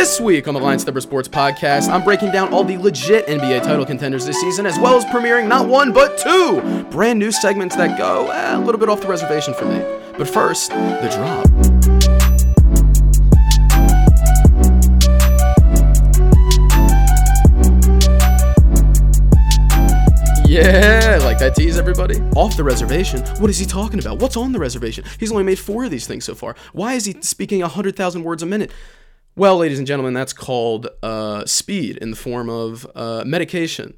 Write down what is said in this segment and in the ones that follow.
This week on the Line Stepper Sports Podcast, I'm breaking down all the legit NBA title contenders this season, as well as premiering not one but two brand new segments that go eh, a little bit off the reservation for me. But first, the drop. Yeah, like that tease, everybody. Off the reservation? What is he talking about? What's on the reservation? He's only made four of these things so far. Why is he speaking 100,000 words a minute? Well, ladies and gentlemen, that's called uh, speed in the form of uh, medication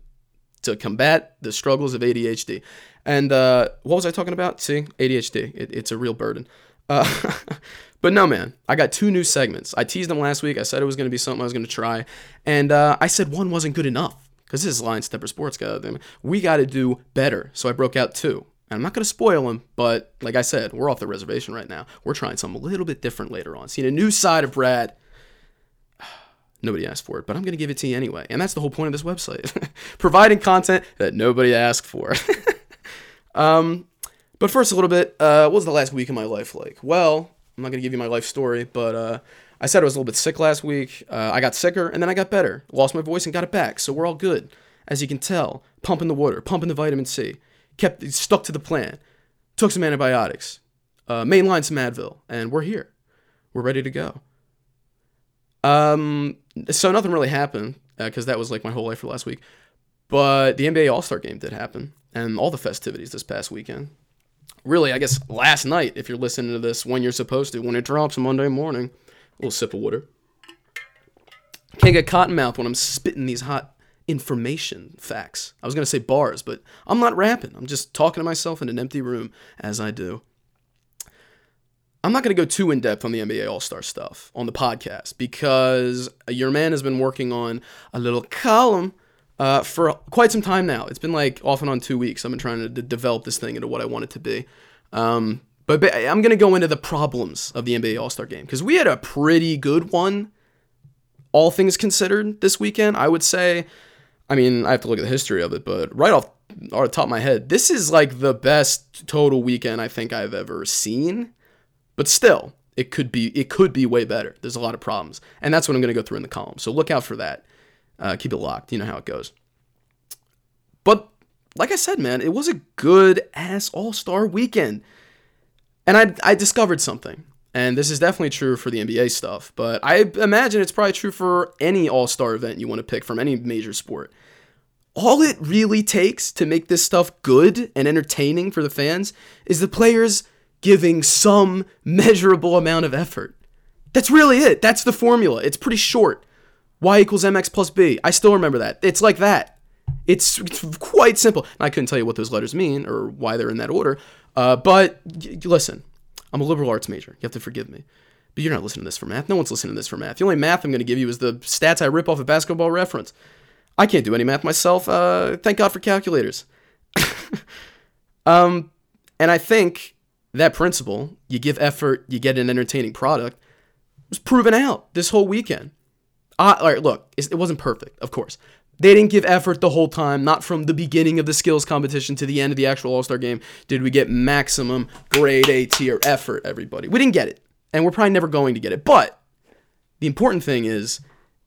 to combat the struggles of ADHD. And uh, what was I talking about? See, ADHD. It, it's a real burden. Uh, but no, man, I got two new segments. I teased them last week. I said it was going to be something I was going to try. And uh, I said one wasn't good enough because this is Line Stepper Sports, goddamn. We got to do better. So I broke out two. And I'm not going to spoil them, but like I said, we're off the reservation right now. We're trying something a little bit different later on. Seeing a new side of Brad. Nobody asked for it, but I'm going to give it to you anyway. And that's the whole point of this website providing content that nobody asked for. um, but first, a little bit uh, what was the last week of my life like? Well, I'm not going to give you my life story, but uh, I said I was a little bit sick last week. Uh, I got sicker and then I got better. Lost my voice and got it back. So we're all good. As you can tell, pumping the water, pumping the vitamin C. Kept stuck to the plan. Took some antibiotics. Uh, mainlined some Advil, and we're here. We're ready to go. Um, so nothing really happened uh, because that was like my whole life for last week. But the NBA All Star Game did happen, and all the festivities this past weekend. Really, I guess last night, if you're listening to this when you're supposed to, when it drops Monday morning. A little sip of water. Can't get cotton mouth when I'm spitting these hot information facts. I was gonna say bars, but I'm not rapping. I'm just talking to myself in an empty room as I do. I'm not going to go too in depth on the NBA All Star stuff on the podcast because your man has been working on a little column uh, for quite some time now. It's been like off and on two weeks. I've been trying to d- develop this thing into what I want it to be. Um, but ba- I'm going to go into the problems of the NBA All Star game because we had a pretty good one, all things considered, this weekend. I would say. I mean, I have to look at the history of it, but right off, off the top of my head, this is like the best total weekend I think I've ever seen. But still, it could be it could be way better. There's a lot of problems, and that's what I'm going to go through in the column. So look out for that. Uh, keep it locked. You know how it goes. But like I said, man, it was a good ass All Star weekend, and I I discovered something, and this is definitely true for the NBA stuff. But I imagine it's probably true for any All Star event you want to pick from any major sport. All it really takes to make this stuff good and entertaining for the fans is the players giving some measurable amount of effort. That's really it. That's the formula. It's pretty short. Y equals mx plus b. I still remember that. It's like that. It's, it's quite simple. And I couldn't tell you what those letters mean or why they're in that order. Uh, but y- listen, I'm a liberal arts major. You have to forgive me. But you're not listening to this for math. No one's listening to this for math. The only math I'm going to give you is the stats I rip off of basketball reference. I can't do any math myself. Uh, thank God for calculators. um, and I think that principle, you give effort, you get an entertaining product, was proven out this whole weekend. Uh, all right, look, it wasn't perfect, of course. They didn't give effort the whole time, not from the beginning of the skills competition to the end of the actual All Star game. Did we get maximum grade A tier effort, everybody? We didn't get it. And we're probably never going to get it. But the important thing is,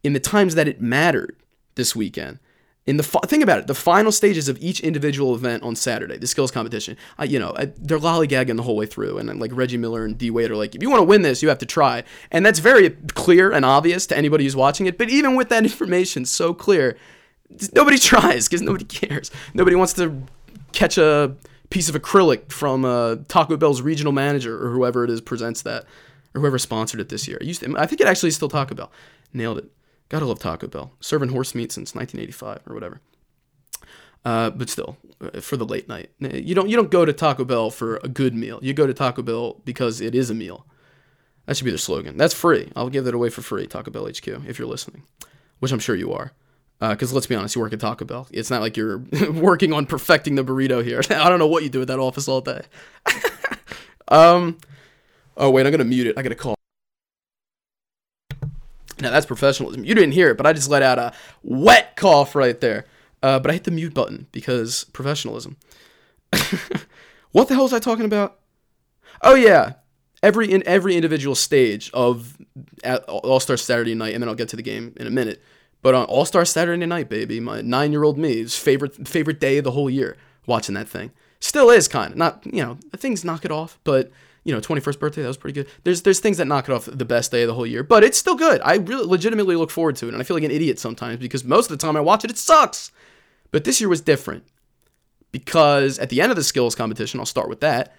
in the times that it mattered this weekend, in the think about it, the final stages of each individual event on Saturday, the skills competition, you know, they're lollygagging the whole way through, and, like Reggie Miller and D Wade are like, if you want to win this, you have to try, and that's very clear and obvious to anybody who's watching it. But even with that information so clear, nobody tries because nobody cares. Nobody wants to catch a piece of acrylic from uh, Taco Bell's regional manager or whoever it is presents that, or whoever sponsored it this year. Used to, I think it actually is still Taco Bell. Nailed it. Gotta love Taco Bell. Serving horse meat since 1985 or whatever. Uh, but still, uh, for the late night, you don't you don't go to Taco Bell for a good meal. You go to Taco Bell because it is a meal. That should be their slogan. That's free. I'll give that away for free. Taco Bell HQ, if you're listening, which I'm sure you are. Because uh, let's be honest, you work at Taco Bell. It's not like you're working on perfecting the burrito here. I don't know what you do at that office all day. um, oh wait, I'm gonna mute it. I gotta call. Now that's professionalism. You didn't hear it, but I just let out a wet cough right there. Uh, but I hit the mute button because professionalism. what the hell was I talking about? Oh yeah, every in every individual stage of All Star Saturday night, and then I'll get to the game in a minute. But on All Star Saturday night, baby, my nine year old me's favorite favorite day of the whole year watching that thing. Still is kind of not you know things knock it off, but you know 21st birthday that was pretty good. There's there's things that knock it off the best day of the whole year, but it's still good. I really legitimately look forward to it, and I feel like an idiot sometimes because most of the time I watch it, it sucks. But this year was different because at the end of the skills competition, I'll start with that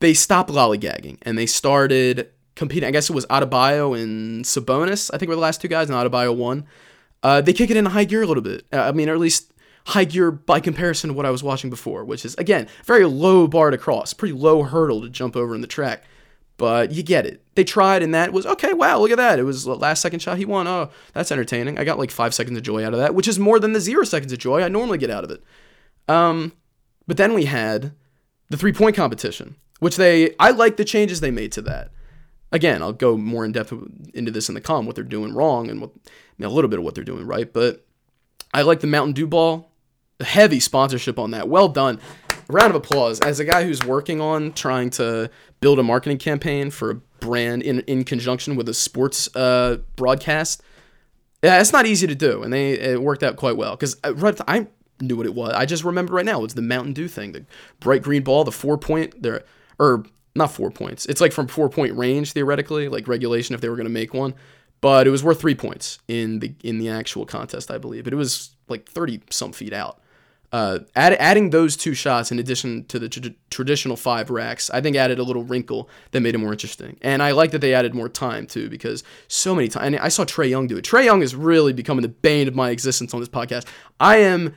they stopped lollygagging and they started competing. I guess it was Adebayo and Sabonis, I think were the last two guys, and Adebayo won. Uh, they kick it into high gear a little bit. Uh, I mean, or at least high gear by comparison to what I was watching before, which is, again, very low bar to cross, pretty low hurdle to jump over in the track. But you get it. They tried, and that was okay. Wow, look at that. It was the last second shot he won. Oh, that's entertaining. I got like five seconds of joy out of that, which is more than the zero seconds of joy I normally get out of it. Um, but then we had the three point competition, which they I like the changes they made to that. Again, I'll go more in depth into this in the com what they're doing wrong and what I mean, a little bit of what they're doing right, but I like the Mountain Dew ball, heavy sponsorship on that. Well done. A round of applause as a guy who's working on trying to build a marketing campaign for a brand in in conjunction with a sports uh, broadcast. Yeah, it's not easy to do, and they it worked out quite well because uh, I knew what it was. I just remember right now it's the Mountain Dew thing, the bright green ball, the four point there or not four points. It's like from four point range theoretically, like regulation if they were going to make one. But it was worth three points in the in the actual contest, I believe. But it was like thirty some feet out. Uh, add, adding those two shots in addition to the tr- traditional five racks, I think added a little wrinkle that made it more interesting. And I like that they added more time too, because so many times, I saw Trae Young do it. Trae Young is really becoming the bane of my existence on this podcast. I am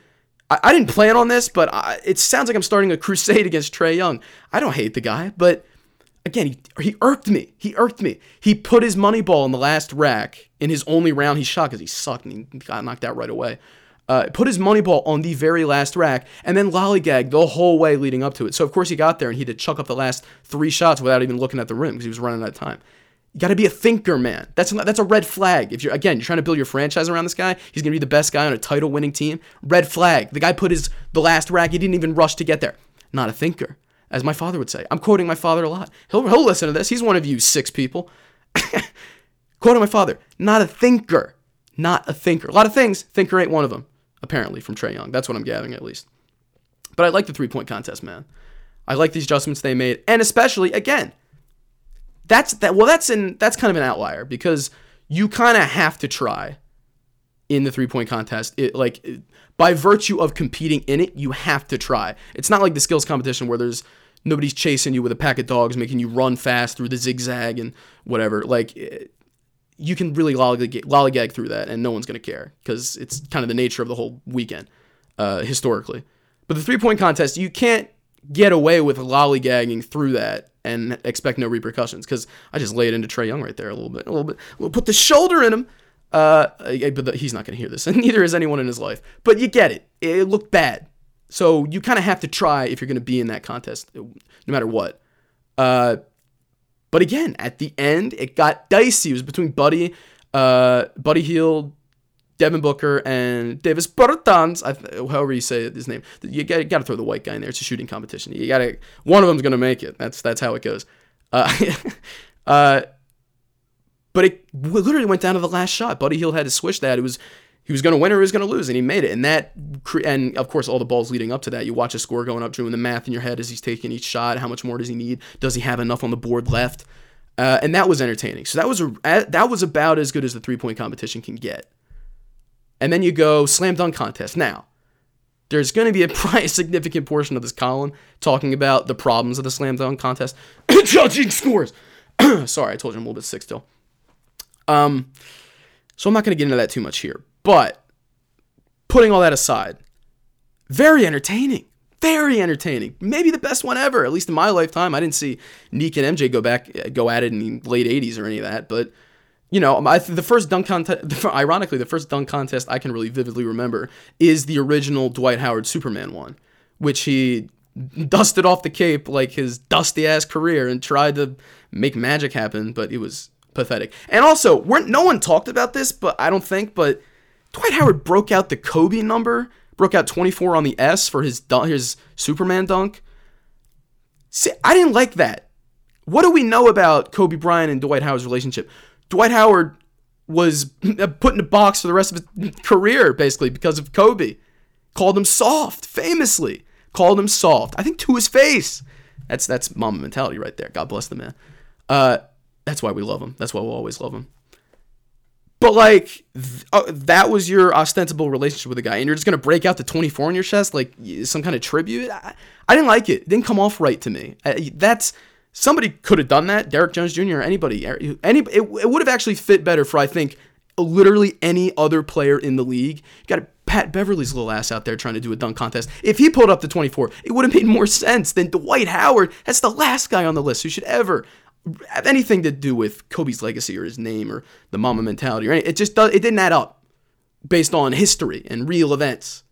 I, I didn't plan on this, but I, it sounds like I'm starting a crusade against Trae Young. I don't hate the guy, but again, he, he irked me. He irked me. He put his money ball in the last rack in his only round he shot because he sucked and he got knocked out right away. Uh, put his money ball on the very last rack and then lollygagged the whole way leading up to it. So, of course, he got there and he had to chuck up the last three shots without even looking at the rim because he was running out of time. You got to be a thinker, man. That's that's a red flag. If you're again, you're trying to build your franchise around this guy, he's gonna be the best guy on a title-winning team. Red flag. The guy put his the last rack. He didn't even rush to get there. Not a thinker, as my father would say. I'm quoting my father a lot. He'll he'll listen to this. He's one of you six people. quoting my father. Not a thinker. Not a thinker. A lot of things. Thinker ain't one of them. Apparently, from Trae Young. That's what I'm gathering at least. But I like the three-point contest, man. I like these adjustments they made, and especially again that's that well that's in that's kind of an outlier because you kind of have to try in the three point contest it like it, by virtue of competing in it you have to try it's not like the skills competition where there's nobody's chasing you with a pack of dogs making you run fast through the zigzag and whatever like it, you can really lollygag, lollygag through that and no one's going to care because it's kind of the nature of the whole weekend uh, historically but the three point contest you can't get away with lollygagging through that and expect no repercussions because I just lay it into Trae Young right there a little bit, a little bit. We'll put the shoulder in him. Uh, but the, he's not going to hear this, and neither is anyone in his life. But you get it. It looked bad, so you kind of have to try if you're going to be in that contest, no matter what. Uh, but again, at the end, it got dicey. It was between Buddy, uh, Buddy Hield, Devin Booker and Davis Bertans, however you say his name. You got, to throw the white guy in there. It's a shooting competition. You got to one of them's to make it. That's that's how it goes. Uh, uh, but it literally went down to the last shot. Buddy Hield had to swish that. It was he was going to win or he was going to lose, and he made it. And that and of course all the balls leading up to that. You watch a score going up, doing the math in your head as he's taking each shot. How much more does he need? Does he have enough on the board left? Uh, and that was entertaining. So that was a, that was about as good as the three point competition can get and then you go slam dunk contest. Now, there's going to be a significant portion of this column talking about the problems of the slam dunk contest, judging scores. Sorry, I told you I'm a little bit sick still. Um, so I'm not going to get into that too much here. But putting all that aside, very entertaining. Very entertaining. Maybe the best one ever, at least in my lifetime. I didn't see Nique and MJ go back, uh, go at it in the late 80s or any of that, but you know, um, I, the first dunk contest, ironically, the first dunk contest I can really vividly remember is the original Dwight Howard Superman one, which he dusted off the cape like his dusty ass career and tried to make magic happen, but it was pathetic. And also, no one talked about this, but I don't think, but Dwight Howard broke out the Kobe number, broke out 24 on the S for his his Superman dunk. See, I didn't like that. what do we know about Kobe Bryant and Dwight Howard's relationship? Dwight Howard was put in a box for the rest of his career, basically, because of Kobe. Called him soft, famously. Called him soft. I think to his face. That's that's Mamba mentality right there. God bless the man. Uh, that's why we love him. That's why we'll always love him. But like th- uh, that was your ostensible relationship with the guy, and you're just gonna break out the 24 on your chest like some kind of tribute. I, I didn't like it. It didn't come off right to me. I, that's somebody could have done that. Derrick Jones Jr. or anybody, any it, it would have actually fit better for I think literally any other player in the league. You got Pat Beverley's little ass out there trying to do a dunk contest. If he pulled up the 24, it would have made more sense than Dwight Howard. That's the last guy on the list who should ever have anything to do with Kobe's legacy or his name or the Mamba mentality or anything. It just does, it didn't add up based on history and real events.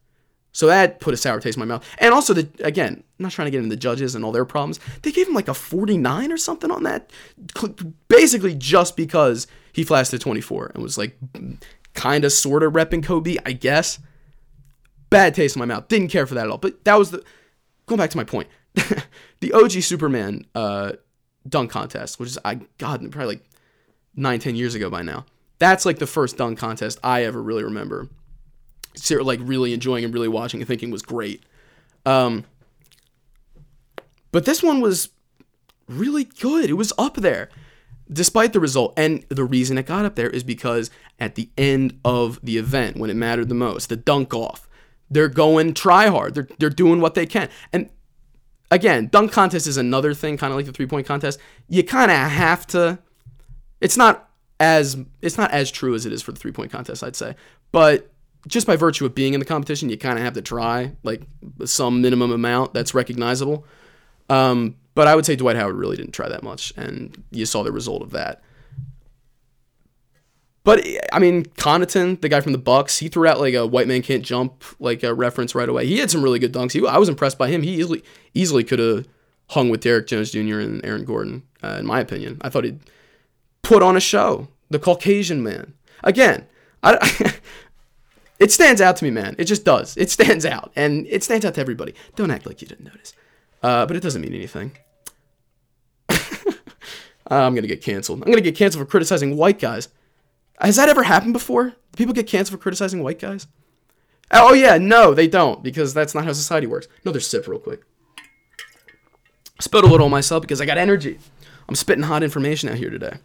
So that put a sour taste in my mouth. And also, the again, I'm not trying to get into the judges and all their problems. They gave him like a 49 or something on that, basically just because he flashed the 24 and was like kind of sort of repping Kobe, I guess. Bad taste in my mouth. Didn't care for that at all. But that was the going back to my point. the OG Superman uh, dunk contest, which is I God probably like nine ten years ago by now. That's like the first dunk contest I ever really remember. Like really enjoying and really watching and thinking was great. Um, but this one was really good. It was up there despite the result. And the reason it got up there is because at the end of the event, when it mattered the most, the dunk off, they're going try hard. They're, they're doing what they can. And again, dunk contest is another thing, kind of like the three point contest. You kind of have to. It's not as it's not as true as it is for the three point contest, I'd say. But just by virtue of being in the competition, you kind of have to try like some minimum amount that's recognizable. Um, but I would say Dwight Howard really didn't try that much, and you saw the result of that. But I mean, Connaughton, the guy from the Bucks, he threw out like a white man can't jump like a reference right away. He had some really good dunks. He, I was impressed by him. He easily easily could have hung with Derrick Jones Jr. and Aaron Gordon, uh, in my opinion. I thought he'd put on a show. The Caucasian man. Again, I, it stands out to me, man. It just does. It stands out, and it stands out to everybody. Don't act like you didn't notice. Uh, but it doesn't mean anything. I'm gonna get canceled. I'm gonna get canceled for criticizing white guys. Has that ever happened before? Do people get canceled for criticizing white guys? Oh, oh yeah, no, they don't because that's not how society works. Another sip, real quick. Spilled a little on myself because I got energy. I'm spitting hot information out here today.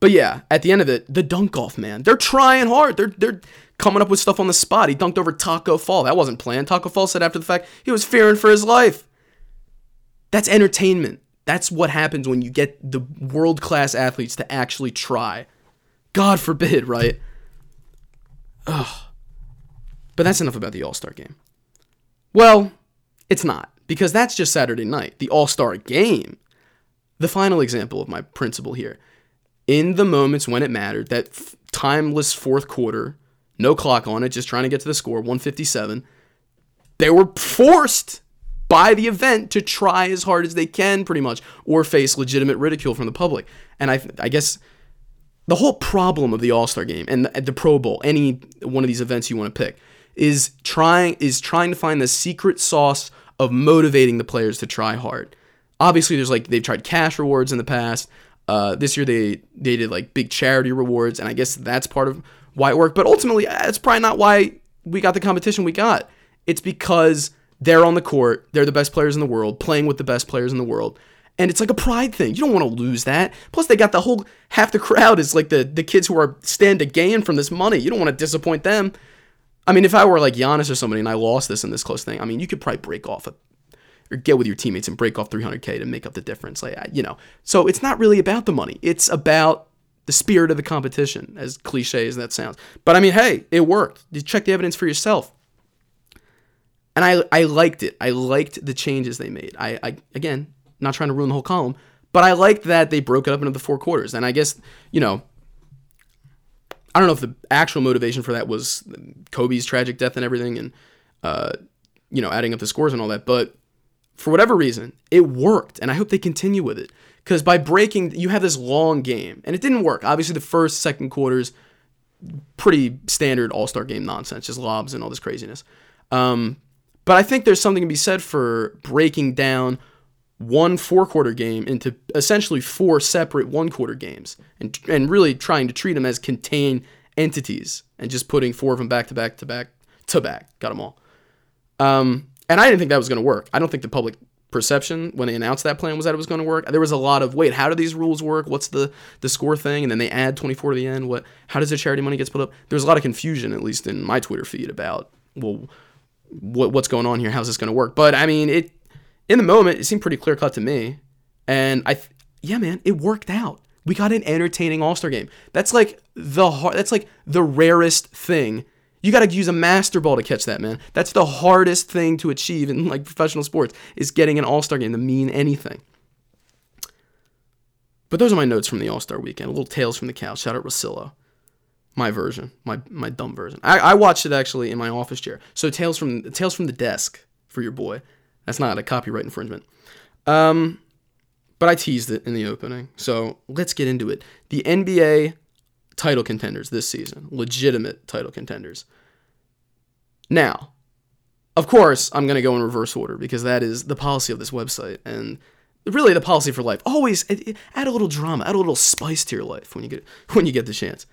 But yeah, at the end of it, the dunk off, man. They're trying hard. They're they're coming up with stuff on the spot. He dunked over Tacko Fall. That wasn't planned. Tacko Fall said after the fact he was fearing for his life. That's entertainment. That's what happens when you get the world class athletes to actually try. God forbid, right? Ugh. But that's enough about the All Star game. Well, it's not, because that's just Saturday night. The All Star game, the final example of my principle here. In the moments when it mattered, that f- timeless fourth quarter, no clock on it, just trying to get to the score, 157, they were forced by the event to try as hard as they can, pretty much, or face legitimate ridicule from the public. And I, I guess the whole problem of the All Star Game and the, the Pro Bowl, any one of these events you want to pick, is trying is trying to find the secret sauce of motivating the players to try hard. Obviously, there's like they've tried cash rewards in the past. Uh, this year they they did like big charity rewards, and I guess that's part of why it worked. But ultimately, that's probably not why we got the competition we got. It's because they're on the court. They're the best players in the world, playing with the best players in the world. And it's like a pride thing. You don't want to lose that. Plus, they got the whole half the crowd is like the the kids who are stand to gain from this money. You don't want to disappoint them. I mean, if I were like Giannis or somebody and I lost this in this close thing, I mean, you could probably break off a, or get with your teammates and break off 300k to make up the difference. Like you know, so it's not really about the money. It's about the spirit of the competition, as cliche as that sounds. But I mean, hey, it worked. You check the evidence for yourself and I I liked it. I liked the changes they made. I, I again not trying to ruin the whole column, but I liked that they broke it up into the four quarters. And I guess you know I don't know if the actual motivation for that was Kobe's tragic death and everything, and uh, you know adding up the scores and all that, but for whatever reason, it worked, and I hope they continue with it. Because by breaking, you have this long game, and it didn't work. Obviously, the first, second quarters, pretty standard All Star game nonsense, just lobs and all this craziness. Um, but I think there's something to be said for breaking down one four quarter game into essentially four separate one quarter games and, and really trying to treat them as contained entities and just putting four of them back to back to back to back. Got them all. Um, and I didn't think that was going to work. I don't think the public perception when they announced that plan was that it was going to work. There was a lot of wait, how do these rules work? What's the the score thing? And then they add 24 to the end. What? How does the charity money get split up? There's a lot of confusion, at least in my Twitter feed, about well, what what's going on here? How's this going to work? But I mean, it in the moment it seemed pretty clear cut to me, and I yeah, man, it worked out. We got an entertaining All Star game. That's like the hard, that's like the rarest thing you got to use a master ball to catch that, man. That's the hardest thing to achieve in like professional sports is getting an All-Star game to mean anything. But those are my notes from the All-Star weekend. A little tales from the couch. Shout out Russillo. My version, my my dumb version. I, I watched it actually in my office chair. So tales from tales from the desk for your boy. That's not a copyright infringement. Um, but I teased it in the opening. So let's get into it. The NBA title contenders this season, legitimate title contenders. Now, of course, I'm going to go in reverse order because that is the policy of this website and really the policy for life. Always add a little drama, add a little spice to your life when you get when you get the chance.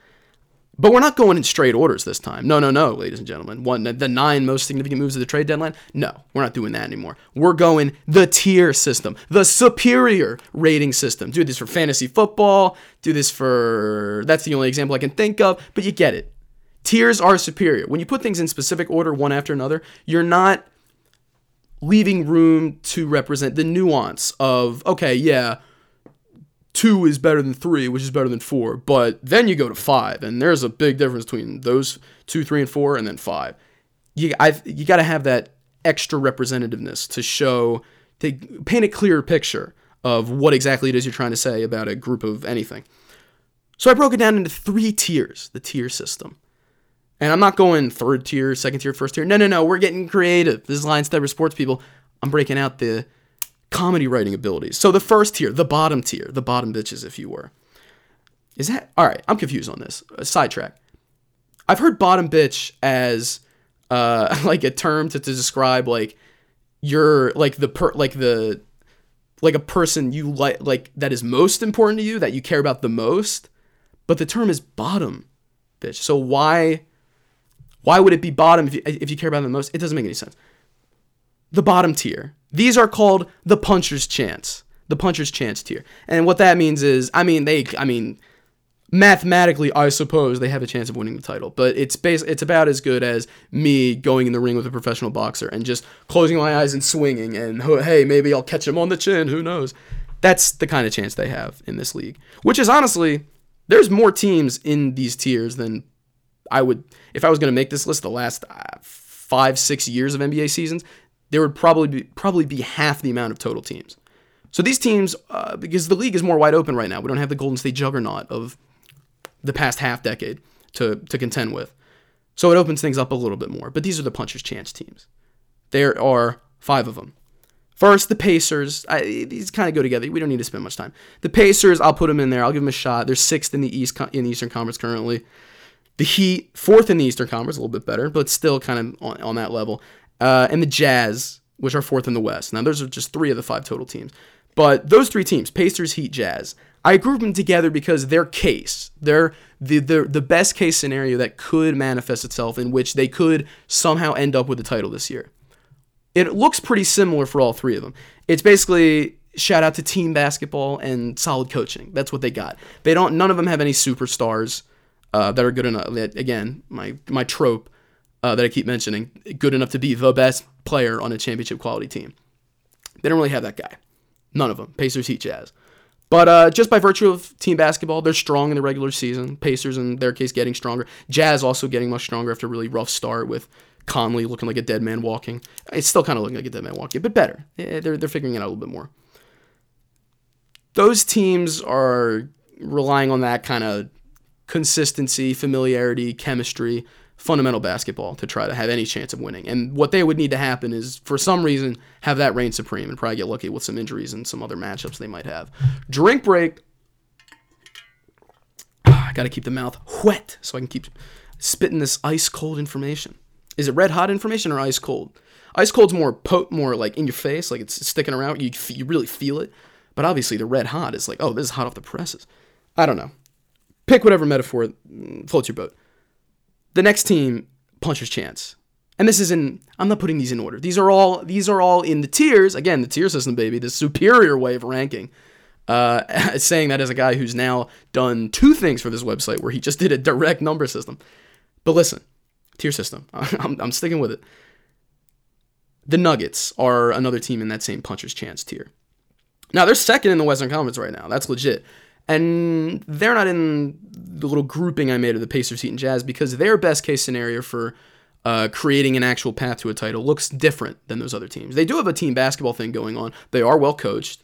But we're not going in straight orders this time. No, no, no, ladies and gentlemen. One, the nine most significant moves of the trade deadline. No, we're not doing that anymore. We're going the tier system, the superior rating system. Do this for fantasy football. Do this for. That's the only example I can think of, but you get it. Tiers are superior. When you put things in specific order, one after another, you're not leaving room to represent the nuance of, okay, yeah, two is better than three, which is better than four. But then you go to five, and there's a big difference between those two, three, and four, and then five. You i you got to have that extra representativeness to show to paint a clearer picture of what exactly it is you're trying to say about a group of anything. So I broke it down into three tiers, the tier system. And I'm not going third tier, second tier, first tier. No, no, no. We're getting creative. This is Line Stepper Sports people. I'm breaking out the comedy writing abilities. So the first tier, the bottom tier, the bottom bitches, if you were. Is that all right? I'm confused on this. A sidetrack. I've heard bottom bitch as uh like a term to, to describe like you're like the per like the like a person you like like that is most important to you that you care about the most but the term is bottom bitch so why why would it be bottom if you, if you care about them the most it doesn't make any sense the bottom tier these are called the puncher's chance. The puncher's chance tier. And what that means is, I mean, they, I mean, mathematically, I suppose they have a chance of winning the title, but it's base, it's about as good as me going in the ring with a professional boxer and just closing my eyes and swinging and hey, maybe I'll catch him on the chin. Who knows? That's the kind of chance they have in this league, which is honestly, there's more teams in these tiers than I would if I was going to make this list. The last uh, five, six years of NBA seasons, there would probably be probably be half the amount of total teams. So these teams, uh, because the league is more wide open right now, we don't have the Golden State juggernaut of the past half decade to to contend with. So it opens things up a little bit more. But these are the puncher's chance teams. There are five of them. First, the Pacers. I, these kind of go together. We don't need to spend much time. The Pacers, I'll put them in there. I'll give them a shot. They're sixth in the East in the Eastern Conference currently. The Heat, fourth in the Eastern Conference, a little bit better, but still kind of on, on that level uh, and the Jazz, which are fourth in the West. Now, those are just three of the five total teams. But those three teams, Pacers, Heat, Jazz, I group them together because their case, they're the, the, the best case scenario that could manifest itself in which they could somehow end up with the title this year. It looks pretty similar for all three of them. It's basically shout out to team basketball and solid coaching. That's what they got. They don't. None of them have any superstars uh, that are good enough. Again, my my trope uh, that I keep mentioning, good enough to be the best player on a championship quality team. They don't really have that guy. None of them. Pacers, Heat, Jazz. But uh, just by virtue of team basketball, they're strong in the regular season. Pacers, in their case, getting stronger. Jazz also getting much stronger after a really rough start with Conley looking like a dead man walking. It's still kind of looking like a dead man walking, but better. They're, they're figuring it out a little bit more. Those teams are relying on that kind of consistency, familiarity, chemistry fundamental basketball to try to have any chance of winning. And what they would need to happen is, for some reason, have that reign supreme and probably get lucky with some injuries and some other matchups they might have. Drink break. Ah, I got to keep the mouth wet so I can keep spitting this ice cold information. Is it red hot information or ice cold? Ice cold's more po- more like in your face, like it's sticking around. You you really feel it. But obviously, the red hot is like, oh, this is hot off the presses. I don't know. Pick whatever metaphor floats your boat. The next team, puncher's chance. And this is in I'm not putting these in order. These are all these are all in the tiers. Again, the tier system, baby, the superior way of ranking. Uh, saying that as a guy who's now done two things for this website where he just did a direct number system. But listen, tier system. I'm, I'm sticking with it. The Nuggets are another team in that same puncher's chance tier. Now they're second in the Western Conference right now. That's legit. And they're not in the little grouping I made of the Pacers, Heat, and Jazz because their best case scenario for uh, creating an actual path to a title looks different than those other teams. They do have a team basketball thing going on. They are well coached,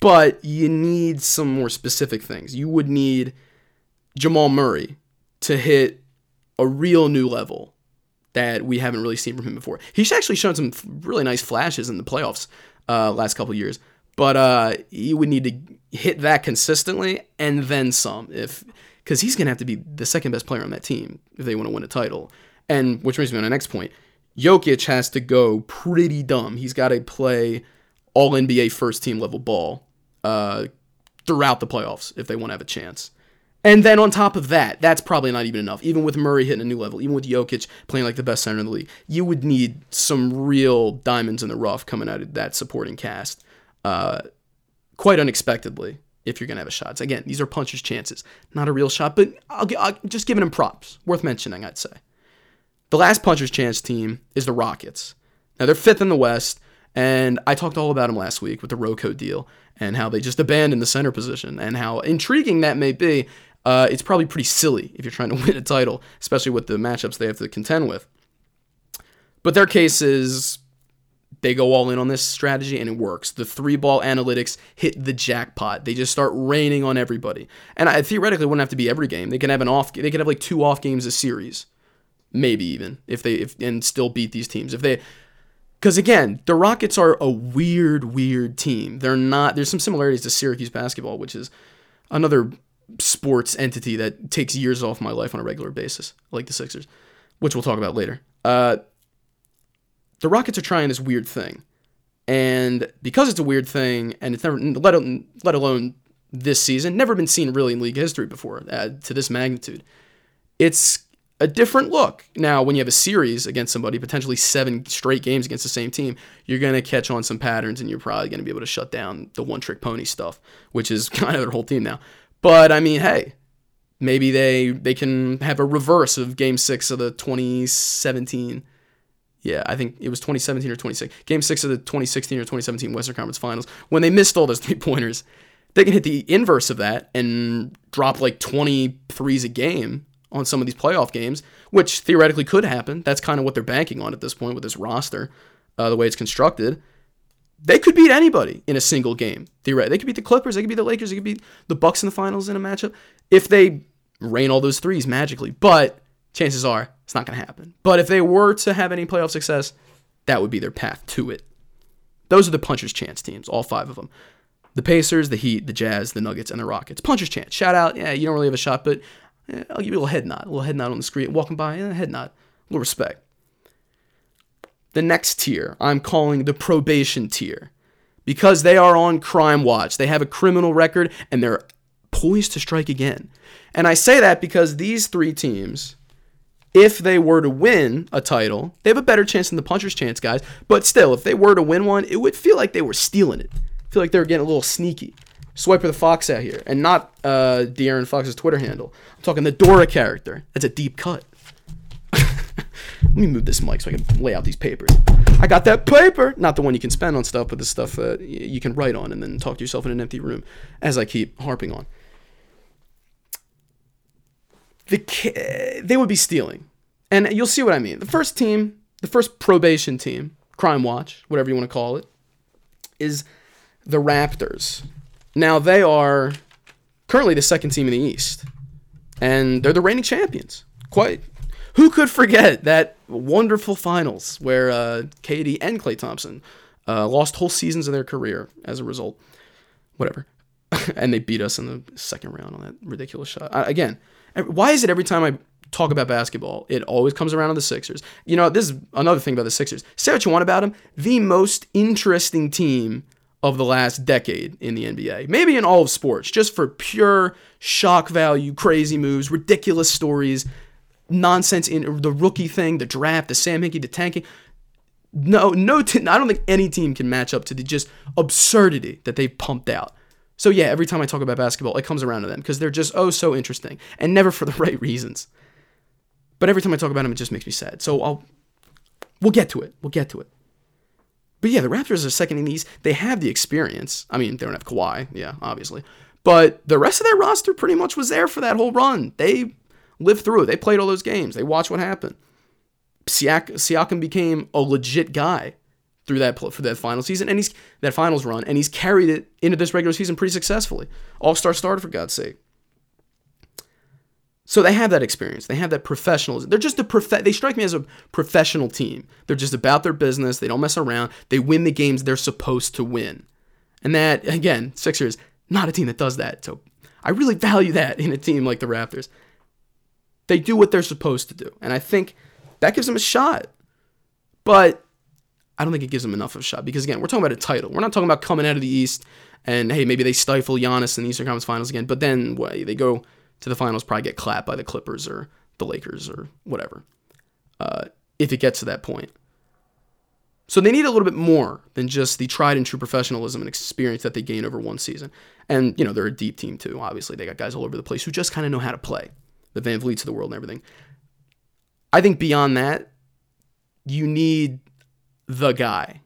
but you need some more specific things. You would need Jamal Murray to hit a real new level that we haven't really seen from him before. He's actually shown some really nice flashes in the playoffs uh, last couple years, but uh, you would need to hit that consistently and then some, if because he's gonna have to be the second best player on that team if they want to win a title. And which brings me to the next point. Jokic has to go pretty dumb. He's got to play all NBA first team level ball uh, throughout the playoffs if they want to have a chance. And then on top of that, that's probably not even enough. Even with Murray hitting a new level, even with Jokic playing like the best center in the league, you would need some real diamonds in the rough coming out of that supporting cast, uh, quite unexpectedly. If you're gonna have a shot, again, these are puncher's chances, not a real shot, but I'll, I'll just giving him props, worth mentioning, I'd say. The last puncher's chance team is the Rockets. Now they're fifth in the West, and I talked all about them last week with the RoCo deal and how they just abandoned the center position and how intriguing that may be uh, it's probably pretty silly if you're trying to win a title, especially with the matchups they have to contend with. But their case is they go all in on this strategy and it works. The three ball analytics hit the jackpot. They just start raining on everybody. And I theoretically wouldn't have to be every game. They can have an off. They could have like two off games a series, maybe even if they if and still beat these teams if they. Because again, the Rockets are a weird, weird team. They're not. There's some similarities to Syracuse basketball, which is another sports entity that takes years off my life on a regular basis, like the Sixers, which we'll talk about later. Uh, the Rockets are trying this weird thing, and because it's a weird thing, and it's never let let alone this season, never been seen really in league history before uh, to this magnitude. It's a different look. Now, when you have a series against somebody, potentially seven straight games against the same team, you're going to catch on some patterns and you're probably going to be able to shut down the one trick pony stuff, which is kind of their whole team now. But I mean, hey, maybe they they can have a reverse of Game Six of the 2017. Yeah, I think it was 2017 or 26. Game six of the 2016 or 2017 Western Conference Finals when they missed all those three pointers. They can hit the inverse of that and drop like 20 threes a game on some of these playoff games, which theoretically could happen. That's kind of what they're banking on at this point with this roster, uh, the way it's constructed they could beat anybody in a single game. Theoretically, they could beat the Clippers, they could beat the Lakers, they could beat the Bucks in the finals in a matchup if they rain all those threes magically. But chances are it's not going to happen. But if they were to have any playoff success, that would be their path to it. Those are the puncher's chance teams, all five of them. The Pacers, the Heat, the Jazz, the Nuggets, and the Rockets. Puncher's chance. Shout out. Yeah, you don't really have a shot, but eh, I'll give you a little head nod. A little head nod on the screen. Walking by, eh, head nod. A little respect. The next tier, I'm calling the probation tier because they are on crime watch. They have a criminal record and they're poised to strike again. And I say that because these three teams, if they were to win a title, they have a better chance than the puncher's chance, guys. But still, if they were to win one, it would feel like they were stealing it. I feel like they were getting a little sneaky. Swiper the Fox out here, and not uh, De'Aaron Fox's Twitter handle. I'm talking the Dora character. That's a deep cut. Let me move this mic so I can lay out these papers. I got that paper, not the one you can spend on stuff, but the stuff that you can write on and then talk to yourself in an empty room, as I keep harping on. The they would be stealing, and you'll see what I mean. The first team, the first probation team, Crime Watch, whatever you want to call it, is the Raptors. Now they are currently the second team in the East, and they're the reigning champions. Quite who could forget that wonderful finals where uh, KD and Klay Thompson uh, lost whole seasons of their career as a result? Whatever. and they beat us in the second round on that ridiculous shot. I, again, why is it every time I talk about basketball, it always comes around to the Sixers. You know, this is another thing about the Sixers. Say what you want about them, the most interesting team of the last decade in the NBA. Maybe in all of sports, just for pure shock value, crazy moves, ridiculous stories, nonsense in the rookie thing, the draft, the Sam Hinkie, the tanking. No, no, t- I don't think any team can match up to the just absurdity that they've pumped out. So yeah, every time I talk about basketball, it comes around to them because they're just oh so interesting and never for the right reasons. But every time I talk about them, it just makes me sad. So I'll we'll get to it. We'll get to it. But yeah, the Raptors are second in the East. They have the experience. I mean, they don't have Kawhi, yeah, obviously. But the rest of their roster pretty much was there for that whole run. They lived through it. They played all those games. They watched what happened. Siak- Siakam became a legit guy through that for that final season and he's that finals run and he's carried it into this regular season pretty successfully. All-star starter for God's sake. So they have that experience. They have that professionalism. They're just a prof- they strike me as a professional team. They're just about their business. They don't mess around. They win the games they're supposed to win. And that again, Sixers not a team that does that. So I really value that in a team like the Raptors. They do what they're supposed to do. And I think that gives them a shot. But I don't think it gives them enough of a shot because again, we're talking about a title. We're not talking about coming out of the East and hey, maybe they stifle Giannis in the Eastern Conference Finals again, but then what, they go to the finals, probably get clapped by the Clippers or the Lakers or whatever. Uh, if it gets to that point. So they need a little bit more than just the tried and true professionalism and experience that they gain over one season. And, you know, they're a deep team too. Obviously, they got guys all over the place who just kind of know how to play. The VanVleets of the world and everything. I think beyond that, you need the guy.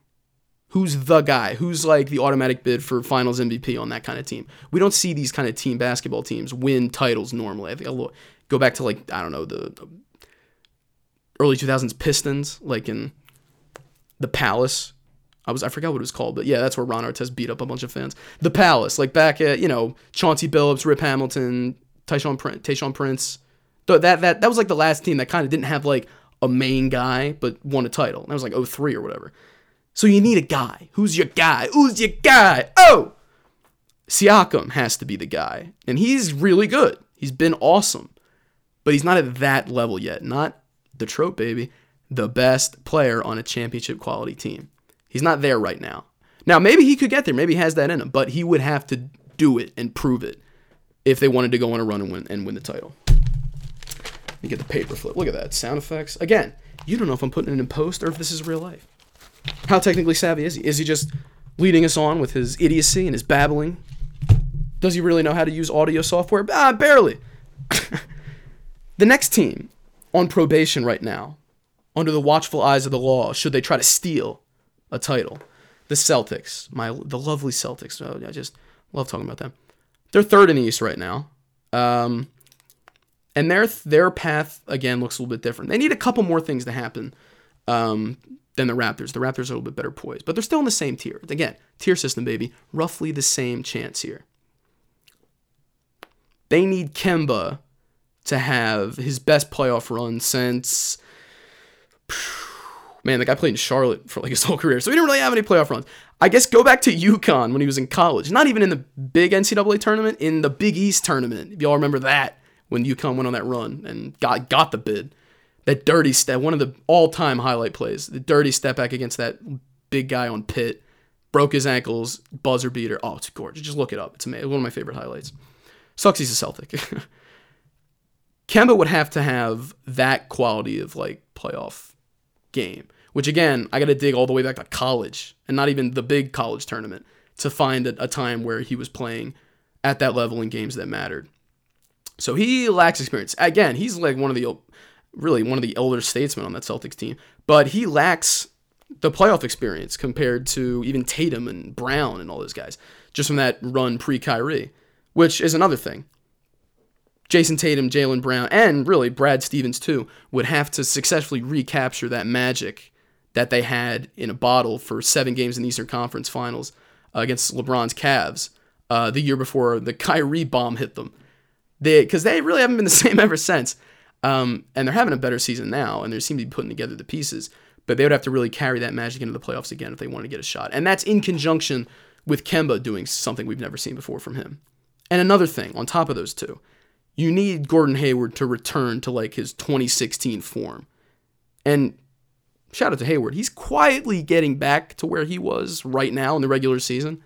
Who's the guy? Who's like the automatic bid for finals MVP on that kind of team? We don't see these kind of team basketball teams win titles normally. I think I'll go back to like, I don't know, the early 2000s Pistons, like in the Palace. I was I forgot what it was called, but yeah, that's where Ron Artest beat up a bunch of fans. The Palace, like back at you know Chauncey Billups, Rip Hamilton, Tayshaun Prince, Tayshaun Prince. That that that was like the last team that kind of didn't have like a main guy, but won a title. And that was like 03 or whatever. So you need a guy. Who's your guy? Who's your guy? Oh, Siakam has to be the guy, and he's really good. He's been awesome, but he's not at that level yet. Not the trope, baby. The best player on a championship quality team. He's not there right now. Now, maybe he could get there. Maybe he has that in him, but he would have to do it and prove it if they wanted to go on a run and win and win the title. You get the paper flip. Look at that. Sound effects. Again, you don't know if I'm putting it in post or if this is real life. How technically savvy is he? Is he just leading us on with his idiocy and his babbling? Does he really know how to use audio software? Ah, barely. the next team on probation right now, under the watchful eyes of the law, should they try to steal a title, the Celtics, my the lovely Celtics. Oh, I just love talking about them. They're third in the East right now. Um, and their their path again looks a little bit different. They need a couple more things to happen um, than the Raptors. The Raptors are a little bit better poised, but they're still in the same tier. Again, tier system, baby. Roughly the same chance here. They need Kemba to have his best playoff run since. Man, the guy played in Charlotte for like his whole career, so he didn't really have any playoff runs. I guess go back to UConn when he was in college. Not even in the big NCAA tournament, in the Big East tournament. If y'all remember that when UConn went on that run and got got the bid. That dirty step, one of the all-time highlight plays. The dirty step back against that big guy on Pitt, broke his ankles, buzzer beater. Oh, it's gorgeous. Just look it up. It's amazing. One of my favorite highlights. Sucks he's a Celtic. Kemba would have to have that quality of like playoff game, which again, I got to dig all the way back to college and not even the big college tournament to find a, a time where he was playing at that level in games that mattered. So he lacks experience. Again, he's like one of the really one of the elder statesmen on that Celtics team, but he lacks the playoff experience compared to even Tatum and Brown and all those guys just from that run pre Kyrie, which is another thing. Jayson Tatum, Jaylen Brown, and really Brad Stevens too would have to successfully recapture that magic that they had in a bottle for seven games in the Eastern Conference Finals against LeBron's Cavs uh, the year before the Kyrie bomb hit them. They because they really haven't been the same ever since. Um, and they're having a better season now, and they seem to be putting together the pieces. But they would have to really carry that magic into the playoffs again if they want to get a shot. And that's in conjunction with Kemba doing something we've never seen before from him. And another thing on top of those two, you need Gordon Hayward to return to like his 2016 form. And shout out to Hayward. He's quietly getting back to where he was right now in the regular season.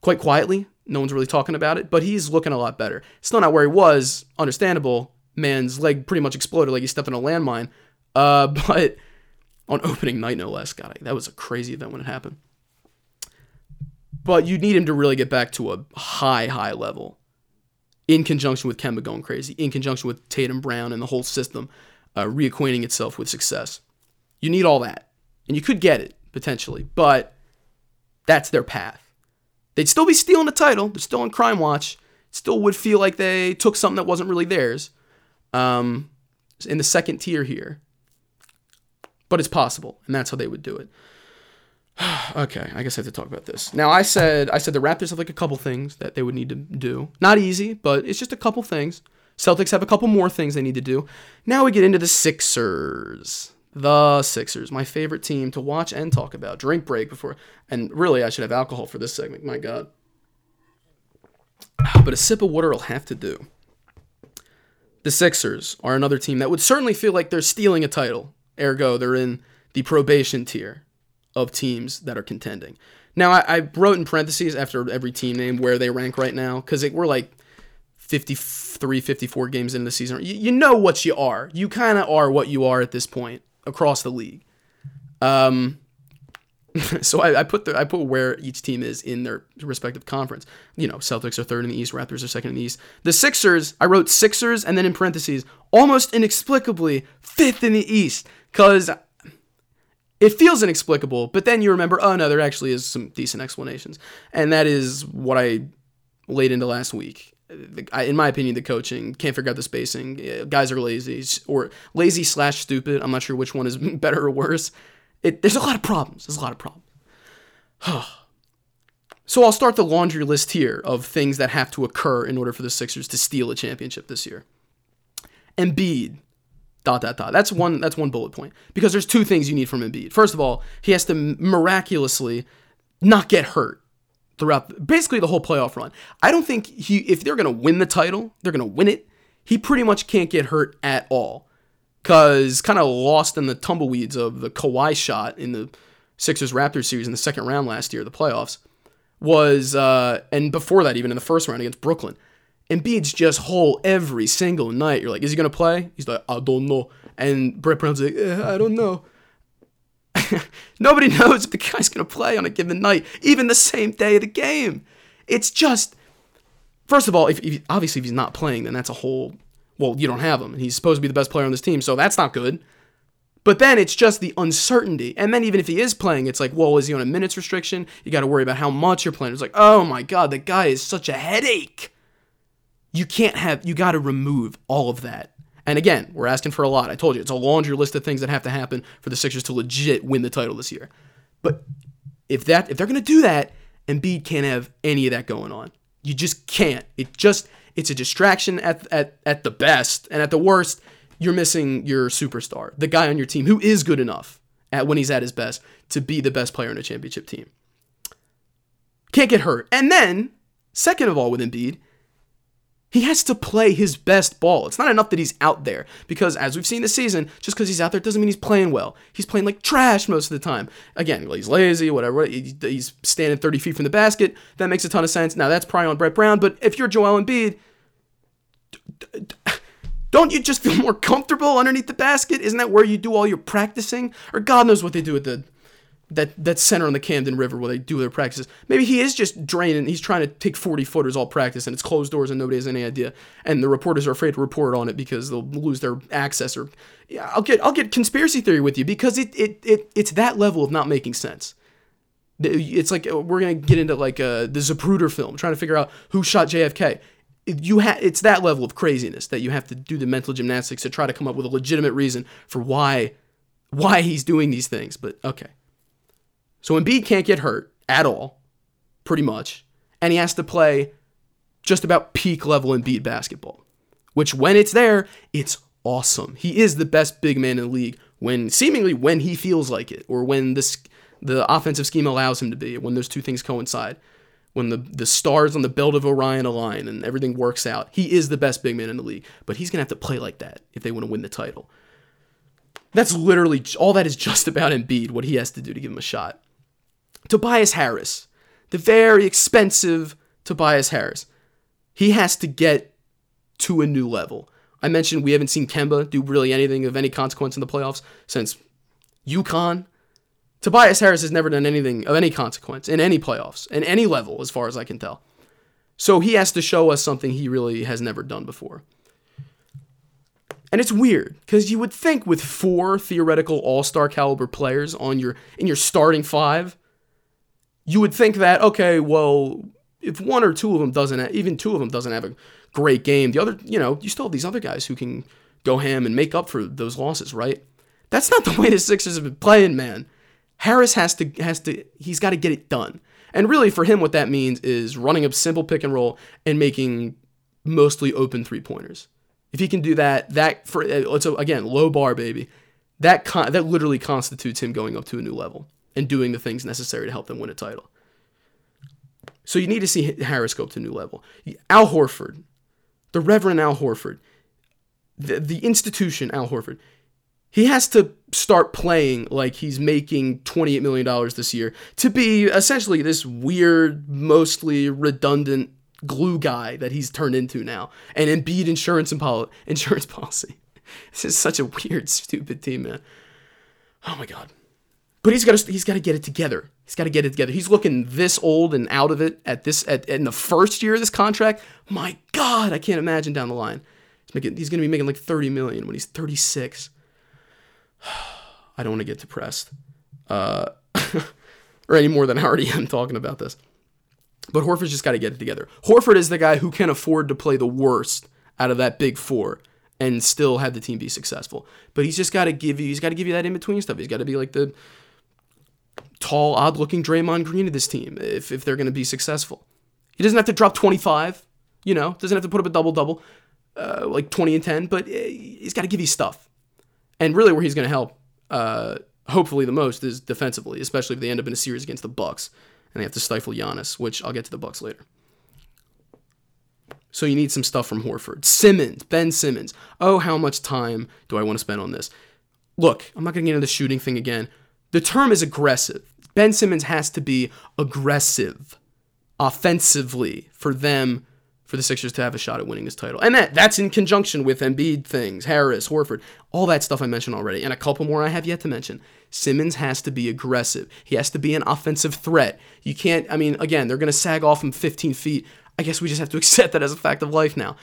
Quite quietly. No one's really talking about it, but he's looking a lot better. Still not where he was, understandable. Man's leg pretty much exploded like he stepped on a landmine. Uh, but on opening night, no less. God, that was a crazy event when it happened. But you need him to really get back to a high, high level in conjunction with Kemba going crazy, in conjunction with Tatum Brown and the whole system uh, reacquainting itself with success. You need all that. And you could get it, potentially, but that's their path. They'd still be stealing the title. They're still on Crime Watch. Still would feel like they took something that wasn't really theirs um, in the second tier here. But it's possible, and that's how they would do it. okay, I guess I have to talk about this. Now I said I said the Raptors have like a couple things that they would need to do. Not easy, but it's just a couple things. Celtics have a couple more things they need to do. Now we get into the Sixers. The Sixers, my favorite team to watch and talk about. Drink break before, and really I should have alcohol for this segment. My God. But a sip of water will have to do. The Sixers are another team that would certainly feel like they're stealing a title. Ergo, they're in the probation tier of teams that are contending. Now, I, I wrote in parentheses after every team name where they rank right now because we're like 53, 54 games into the season. You, you know what you are. You kind of are what you are at this point across the league. Um, so I, I, put the I put where each team is in their respective conference. You know, Celtics are third in the East, Raptors are second in the East. The Sixers, I wrote Sixers and then in parentheses, almost inexplicably fifth in the East because it feels inexplicable, but then you remember, oh no, there actually is some decent explanations. And that is what I laid into last week. In my opinion, the coaching can't figure out the spacing. Guys are lazy or lazy slash stupid. I'm not sure which one is better or worse. It, there's a lot of problems. There's a lot of problems. so I'll start the laundry list here of things that have to occur in order for the Sixers to steal a championship this year. Embiid dot dot dot. That's one that's one bullet point because there's two things you need from Embiid. First of all, he has to miraculously not get hurt throughout basically the whole playoff run. I don't think he if they're going to win the title, they're going to win it. He pretty much can't get hurt at all. Cuz kind of lost in the tumbleweeds of the Kawhi shot in the Sixers Raptors series in the second round last year, the playoffs was uh and before that even in the first round against Brooklyn Embiid's just whole every single night. You're like, is he gonna play? He's like, I don't know. And Brett Brown's like, eh, I don't know. Nobody knows if the guy's gonna play on a given night, even the same day of the game. It's just, first of all, if, if obviously if he's not playing, then that's a whole. Well, you don't have him, and he's supposed to be the best player on this team, so that's not good. But then it's just the uncertainty. And then even if he is playing, it's like, well, is he on a minutes restriction? You got to worry about how much you're playing. It's like, oh my God, the guy is such a headache you can't have, you got to remove all of that. And again, we're asking for a lot. I told you, it's a laundry list of things that have to happen for the Sixers to legit win the title this year. But if that, if they're going to do that, Embiid can't have any of that going on. You just can't. It just, it's a distraction at, at, at the best. And at the worst, you're missing your superstar, the guy on your team who is good enough at when he's at his best to be the best player in a championship team. Can't get hurt. And then, second of all, with Embiid, he has to play his best ball. It's not enough that he's out there because, as we've seen this season, just because he's out there doesn't mean he's playing well. He's playing like trash most of the time. Again, he's lazy, whatever. He's standing 30 feet from the basket. That makes a ton of sense. Now, that's probably on Brett Brown, but if you're Joel Embiid, don't you just feel more comfortable underneath the basket? Isn't that where you do all your practicing? Or God knows what they do at the that that center on the Camden River where they do their practices. Maybe he is just draining. He's trying to take 40 footers all practice and it's closed doors and nobody has any idea. And the reporters are afraid to report on it because they'll lose their access. Or yeah, I'll get I'll get conspiracy theory with you because it it, it it's that level of not making sense. It's like uh, we're gonna get into like uh, the Zapruder film, trying to figure out who shot JFK. You ha- it's that level of craziness that you have to do the mental gymnastics to try to come up with a legitimate reason for why why he's doing these things. But okay. So Embiid can't get hurt at all, pretty much, and he has to play just about peak level Embiid basketball, which when it's there, it's awesome. He is the best big man in the league when seemingly when he feels like it or when this the offensive scheme allows him to be, when those two things coincide. when the, the stars on the belt of Orion align and everything works out. He is the best big man in the league, but he's going to have to play like that if they want to win the title. That's literally all that is just about Embiid, what he has to do to give him a shot. Tobias Harris, the very expensive Tobias Harris, he has to get to a new level. I mentioned we haven't seen Kemba do really anything of any consequence in the playoffs since UConn. Tobias Harris has never done anything of any consequence in any playoffs, in any level, as far as I can tell. So he has to show us something he really has never done before. And it's weird because you would think with four theoretical all-star caliber players on your in your starting five, you would think that okay, well, if one or two of them doesn't, have, even two of them doesn't have a great game, the other, you know, you still have these other guys who can go ham and make up for those losses, right? That's not the way the Sixers have been playing, man. Harris has to has to he's got to get it done. And really for him what that means is running a simple pick and roll and making mostly open three-pointers. If he can do that, that for it's again, low bar baby. That con- that literally constitutes him going up to a new level and doing the things necessary to help them win a title. So you need to see Harris go up to a new level. Al Horford, the Reverend Al Horford, the, the institution Al Horford, he has to start playing like he's making $28 million this year to be essentially this weird, mostly redundant glue guy that he's turned into now. And Embiid insurance and poli- insurance policy. This is such a weird, stupid team, man. Oh my god. But he's got to he's got to get it together. He's got to get it together. He's looking this old and out of it at this at in the first year of this contract. My God, I can't imagine down the line. He's making he's going to be making like 30 million when he's 36. I don't want to get depressed, uh, or any more than I already am talking about this. But Horford's just got to get it together. Horford is the guy who can afford to play the worst out of that big four and still have the team be successful. But he's just got to give you he's got to give you that in between stuff. He's got to be like the tall, odd looking Draymond Green of this team if, if they're going to be successful. He doesn't have to drop 25, you know, doesn't have to put up a double double, uh, like 20 and 10, but eh, he's got to give you stuff. And really, where he's going to help, uh, hopefully the most, is defensively, especially if they end up in a series against the Bucks and they have to stifle Giannis, which I'll get to the Bucks later. So you need some stuff from Horford. Simmons, Ben Simmons. Oh, how much time do I want to spend on this? Look, I'm not going to get into the shooting thing again. The term is aggressive. Ben Simmons has to be aggressive offensively for them for the Sixers to have a shot at winning this title. And that that's in conjunction with Embiid things, Harris, Horford, all that stuff I mentioned already, and a couple more I have yet to mention. Simmons has to be aggressive. He has to be an offensive threat. You can't, I mean, again, they're going to sag off him 15 feet. I guess we just have to accept that as a fact of life now.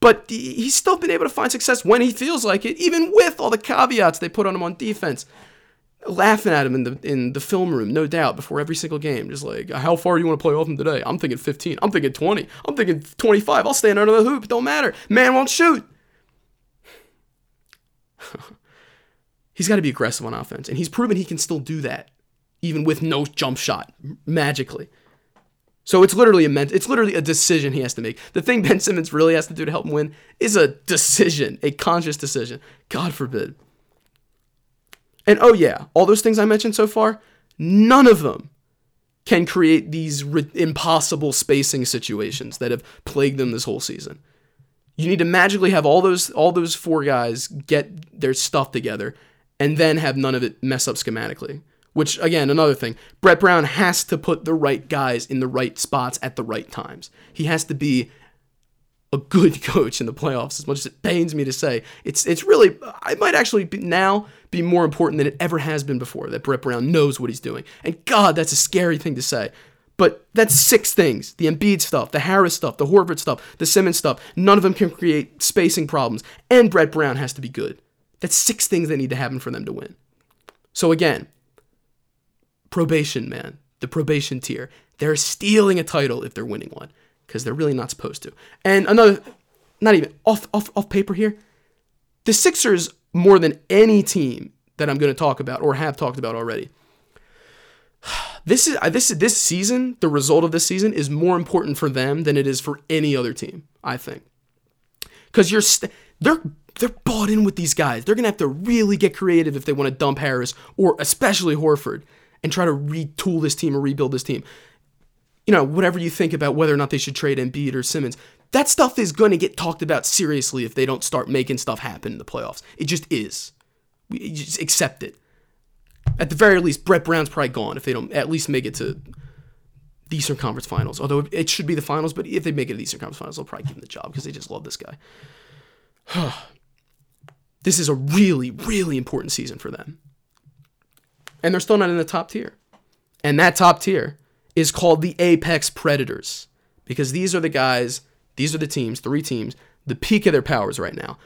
But he's still been able to find success when he feels like it, even with all the caveats they put on him on defense laughing at him in the in the film room, no doubt, before every single game. Just like, how far do you want to play off him today? I'm thinking 15. I'm thinking 20. I'm thinking 25. I'll stand under the hoop. Don't matter. Man won't shoot. he's got to be aggressive on offense, and he's proven he can still do that, even with no jump shot, magically. So it's literally a ment- it's literally a decision he has to make. The thing Ben Simmons really has to do to help him win is a decision, a conscious decision. God forbid. And oh, yeah, all those things I mentioned so far, none of them can create these re- impossible spacing situations that have plagued them this whole season. You need to magically have all those all those four guys get their stuff together and then have none of it mess up schematically. Which again, another thing, Brett Brown has to put the right guys in the right spots at the right times. He has to be a good coach in the playoffs. As much as it pains me to say, it's it's really I might actually be now be more important than it ever has been before that Brett Brown knows what he's doing. And God, that's a scary thing to say. But that's six things: the Embiid stuff, the Harris stuff, the Horford stuff, the Simmons stuff. None of them can create spacing problems, and Brett Brown has to be good. That's six things that need to happen for them to win. So again, probation, man, the probation tier. They're stealing a title if they're winning one because they're really not supposed to. And another, not even off off off paper here, the Sixers more than any team that I'm going to talk about or have talked about already. This is this this season. The result of this season is more important for them than it is for any other team. I think because you're st- they're they're bought in with these guys. They're gonna have to really get creative if they want to dump Harris or especially Horford and try to retool this team or rebuild this team. you know, whatever you think about whether or not they should trade Embiid or Simmons, that stuff is going to get talked about seriously if they don't start making stuff happen in the playoffs. It just is. We just accept it. At the very least, Brett Brown's probably gone if they don't at least make it to the Eastern Conference Finals. Although it should be the finals, but if they make it to the Eastern Conference Finals, they'll probably give him the job because they just love this guy. this is a really, really important season for them. And they're still not in the top tier. And that top tier is called the Apex Predators because these are the guys, these are the teams, three teams, the peak of their powers right now.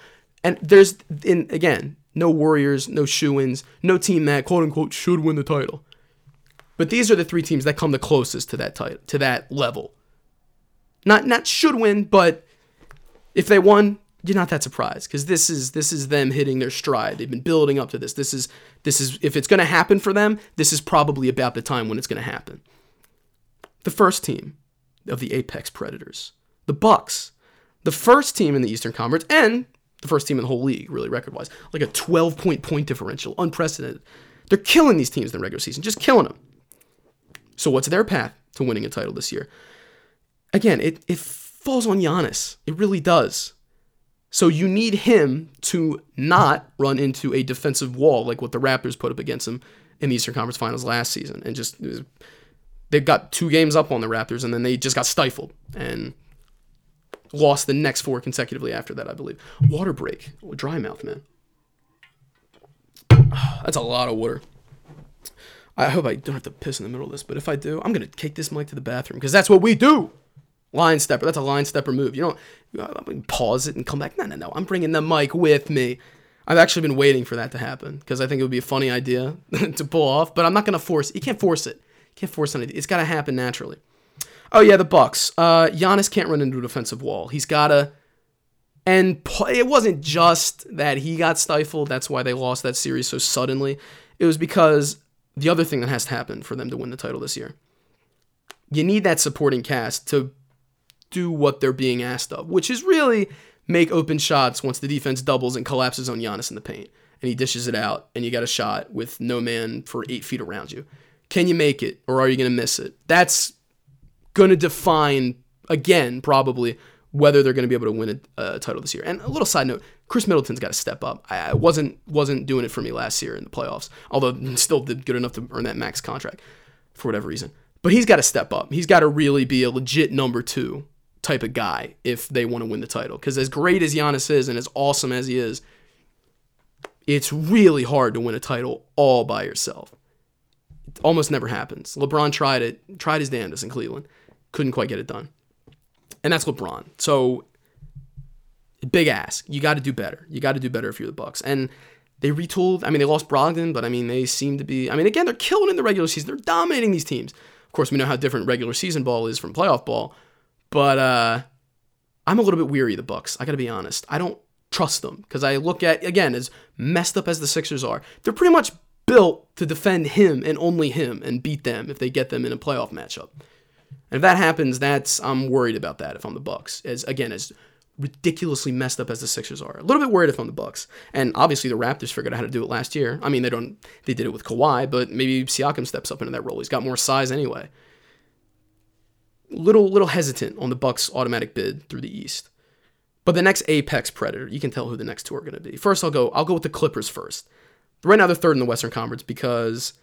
And there's, in again, no Warriors, no shoe ins, no team that quote unquote should win the title. But these are the three teams that come the closest to that title, to that level. Not not should win, but if they won, you're not that surprised because this is this is them hitting their stride. They've been building up to this. This is this is if it's going to happen for them, this is probably about the time when it's going to happen. The first team of the Apex Predators, the Bucks, the first team in the Eastern Conference, and the first team in the whole league, really record-wise, like a 12 point point differential, unprecedented. They're killing these teams in the regular season, just killing them. So what's their path to winning a title this year? Again, it, it falls on Giannis. It really does. So you need him to not run into a defensive wall like what the Raptors put up against him in the Eastern Conference Finals last season, and just they got two games up on the Raptors, and then they just got stifled and lost the next four consecutively after that, I believe. Water break, dry mouth, man. That's a lot of water. I hope I don't have to piss in the middle of this, but if I do, I'm gonna take this mic to the bathroom because that's what we do. Line stepper. That's a line stepper move. You don't you pause it and come back. No, no, no. I'm bringing the mic with me. I've actually been waiting for that to happen because I think it would be a funny idea to pull off, but I'm not gonna force. It. You can't force it. You can't force anything. It's gotta happen naturally. Oh yeah, the Bucks. Uh, Giannis can't run into a defensive wall. He's gotta. And it wasn't just that he got stifled. That's why they lost that series so suddenly. It was because the other thing that has to happen for them to win the title this year. You need that supporting cast to do what they're being asked of, which is really make open shots once the defense doubles and collapses on Giannis in the paint. And he dishes it out, and you got a shot with no man for eight feet around you. Can you make it, or are you going to miss it? That's going to define, again, probably whether they're going to be able to win a, a, title this year. And a little side note: Khris Middleton's got to step up. I, I, wasn't wasn't doing it for me last year in the playoffs, although still did good enough to earn that max contract for whatever reason. But he's got to step up. He's got to really be a legit number two type of guy if they want to win the title. Because as great as Giannis is and as awesome as he is, it's really hard to win a title all by yourself. It almost never happens. LeBron tried it, tried his damnedest in Cleveland, couldn't quite get it done. And that's LeBron. So big ask. You got to do better. You got to do better if you're the Bucks. And they retooled. I mean, they lost Brogdon, but I mean, they seem to be. I mean, again, they're killing in the regular season. They're dominating these teams. Of course, we know how different regular season ball is from playoff ball, but uh, I'm a little bit weary of the Bucks. I got to be honest. I don't trust them because I look at again as messed up as the Sixers are. They're pretty much built to defend him and only him and beat them if they get them in a playoff matchup. And if that happens, that's I'm worried about that if I'm the Bucks. As again, as ridiculously messed up as the Sixers are, a little bit worried if I'm the Bucks. And obviously the Raptors figured out how to do it last year. I mean, they don't they did it with Kawhi, but maybe Siakam steps up into that role. He's got more size anyway. Little little hesitant on the Bucks automatic bid through the East. But the next apex predator, you can tell who the next two are going to be. First, I'll go. I'll go with the Clippers first. Right now, they're third in the Western Conference because,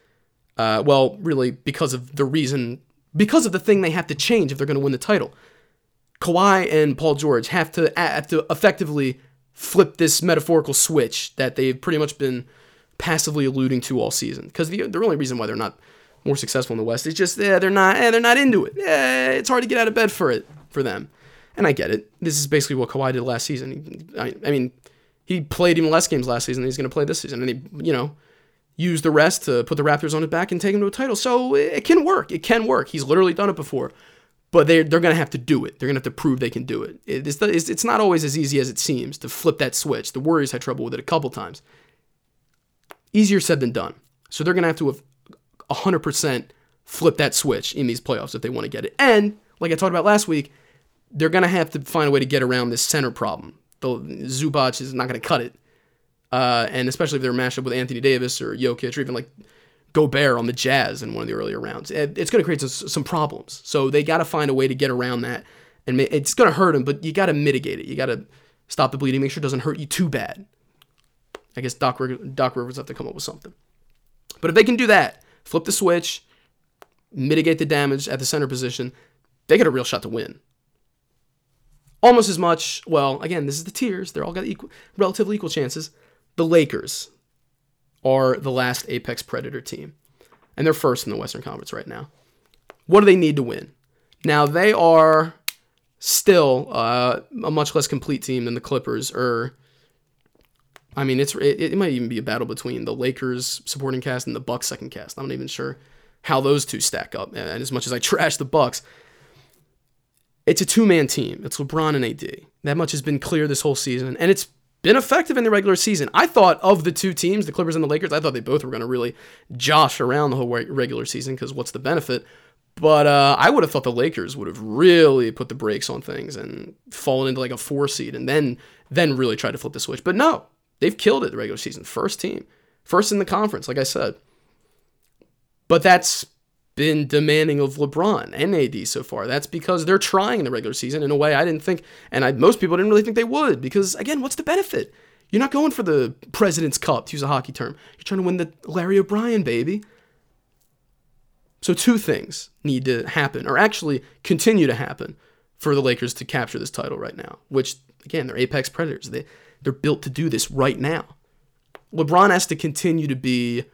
uh, well, really because of the reason because of the thing they have to change if they're going to win the title. Kawhi and Paul George have to have to effectively flip this metaphorical switch that they've pretty much been passively alluding to all season. Because the, the only reason why they're not more successful in the West is just yeah, they're not eh, they're not into it. Yeah, it's hard to get out of bed for it for them. And I get it. This is basically what Kawhi did last season. I, I mean, he played even less games last season he's going to play this season. And he, you know, use the rest to put the Raptors on his back and take him to a title. So it can work. It can work. He's literally done it before. But they're, they're going to have to do it. They're going to have to prove they can do it. It's, it's not always as easy as it seems to flip that switch. The Warriors had trouble with it a couple times. Easier said than done. So they're going to have to have 100% flip that switch in these playoffs if they want to get it. And, like I talked about last week, they're going to have to find a way to get around this center problem. The Zubac is not going to cut it uh, and especially if they're matched up with Anthony Davis or Jokic or even like Gobert on the Jazz in one of the earlier rounds. It's going to create some, some problems. So they got to find a way to get around that. And it's going to hurt them, but you got to mitigate it. You got to stop the bleeding, make sure it doesn't hurt you too bad. I guess Doc, Doc Rivers have to come up with something. But if they can do that, flip the switch, mitigate the damage at the center position, they get a real shot to win. Almost as much, well, again, this is the tiers. They're all got equal, relatively equal chances. The Lakers are the last Apex Predator team, and they're first in the Western Conference right now. What do they need to win? Now, they are still uh, a much less complete team than the Clippers, or I mean, it's it, it, might even be a battle between the Lakers supporting cast and the Bucks second cast. I'm not even sure how those two stack up. And as much as I trash the Bucks, it's a two man team. It's LeBron and AD. That much has been clear this whole season, and it's been effective in the regular season. I thought of the two teams, the Clippers and the Lakers, I thought they both were going to really josh around the whole regular season because what's the benefit? But uh, I would have thought the Lakers would have really put the brakes on things and fallen into like a four seed and then then really tried to flip the switch. But no, they've killed it the regular season. First team, first in the conference, like I said. But that's been demanding of LeBron and AD so far. That's because they're trying in the regular season in a way I didn't think, and I, most people didn't really think they would. Because again, what's the benefit? You're not going for the President's Cup, to use a hockey term. You're trying to win the Larry O'Brien, baby. So two things need to happen, or actually continue to happen, for the Lakers to capture this title right now. Which again, they're apex predators. They they're built to do this right now. LeBron has to continue to be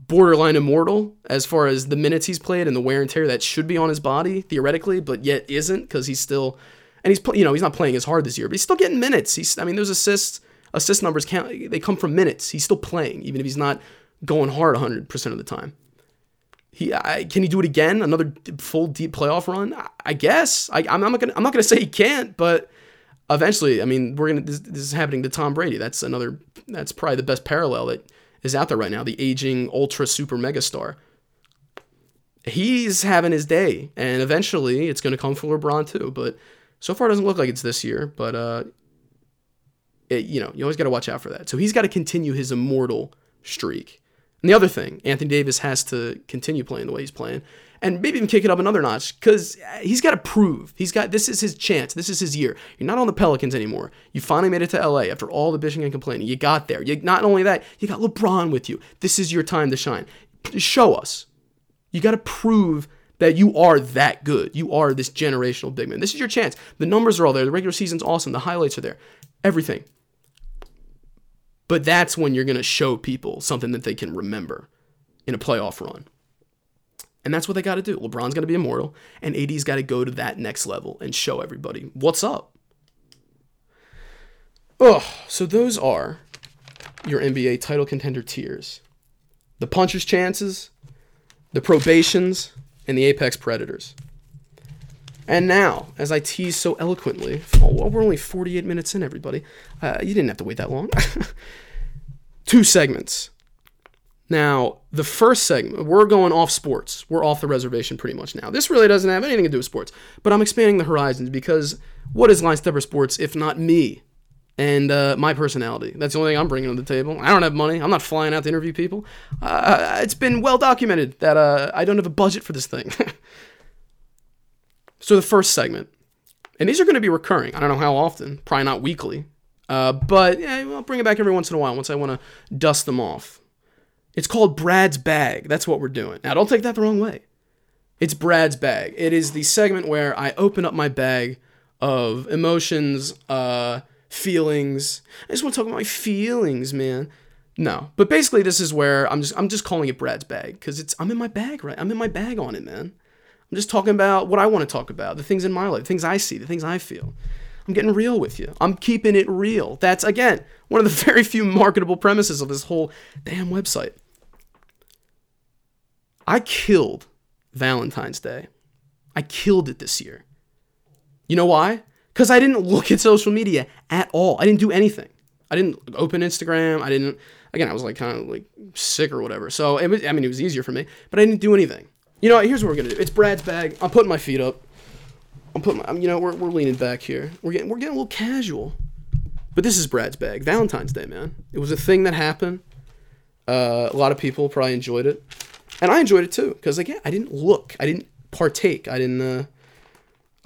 borderline immortal as far as the minutes he's played and the wear and tear that should be on his body theoretically, but yet isn't because he's still and he's you know he's not playing as hard this year, but he's still getting minutes. He's I mean those assists assist numbers count they come from minutes. He's still playing even if he's not going hard 100% of the time. He I, can he do it again? Another full deep playoff run? I, I guess. I, am not gonna I'm not gonna say he can't, but eventually, I mean, we're gonna this, this is happening to Tom Brady. That's another that's probably the best parallel that is out there right now, the aging ultra super megastar. He's having his day, and eventually it's going to come for LeBron too. But so far, it doesn't look like it's this year. But uh, it, you know, you always got to watch out for that. So he's got to continue his immortal streak. And the other thing, Anthony Davis has to continue playing the way he's playing and maybe even kick it up another notch because uh, he's got to prove. He's got this is his chance. This is his year. You're not on the Pelicans anymore. You finally made it to LA after all the bitching and complaining. You got there. You not only that, you got LeBron with you. This is your time to shine. Show us. You got to prove that you are that good. You are this generational big man. This is your chance. The numbers are all there. The regular season's awesome. The highlights are there. Everything. But that's when you're going to show people something that they can remember in a playoff run. And that's what they got to do. LeBron's got to be immortal, and AD's got to go to that next level and show everybody what's up. Oh, so those are your NBA title contender tiers the puncher's chances, the probations, and the apex predators. And now, as I tease so eloquently, oh, well, we're only 48 minutes in, everybody. Uh, you didn't have to wait that long. Two segments now, the first segment, we're going off sports. We're off the reservation pretty much now. This really doesn't have anything to do with sports, but I'm expanding the horizons because what is Line Stepper Sports if not me and uh, my personality? That's the only thing I'm bringing to the table. I don't have money. I'm not flying out to interview people. Uh, it's been well documented that uh, I don't have a budget for this thing. so, the first segment, and these are going to be recurring. I don't know how often, probably not weekly, uh, but yeah, I'll bring it back every once in a while once I want to dust them off. It's called Brad's Bag. That's what we're doing. Now, don't take that the wrong way. It's Brad's Bag. It is the segment where I open up my bag of emotions, uh, feelings. I just want to talk about my feelings, man. No, but basically, this is where I'm just I'm just calling it Brad's bag because it's I'm in my bag, right? I'm in my bag on it, man. I'm just talking about what I want to talk about, the things in my life, the things I see, the things I feel. I'm getting real with you. I'm keeping it real. That's again one of the very few marketable premises of this whole damn website. I killed Valentine's Day. I killed it this year. You know why? Because I didn't look at social media at all. I didn't do anything. I didn't open Instagram. I didn't. Again, I was like kind of like sick or whatever. So was, I mean, it was easier for me, but I didn't do anything. You know, here's what we're gonna do. It's Brad's bag. I'm putting my feet up. I'm putting. My, you know, we're, we're leaning back here. We're getting we're getting a little casual. But this is Brad's bag. Valentine's Day, man. It was a thing that happened. Uh, a lot of people probably enjoyed it. And I enjoyed it too because again, I didn't look, I didn't partake, I didn't. Uh,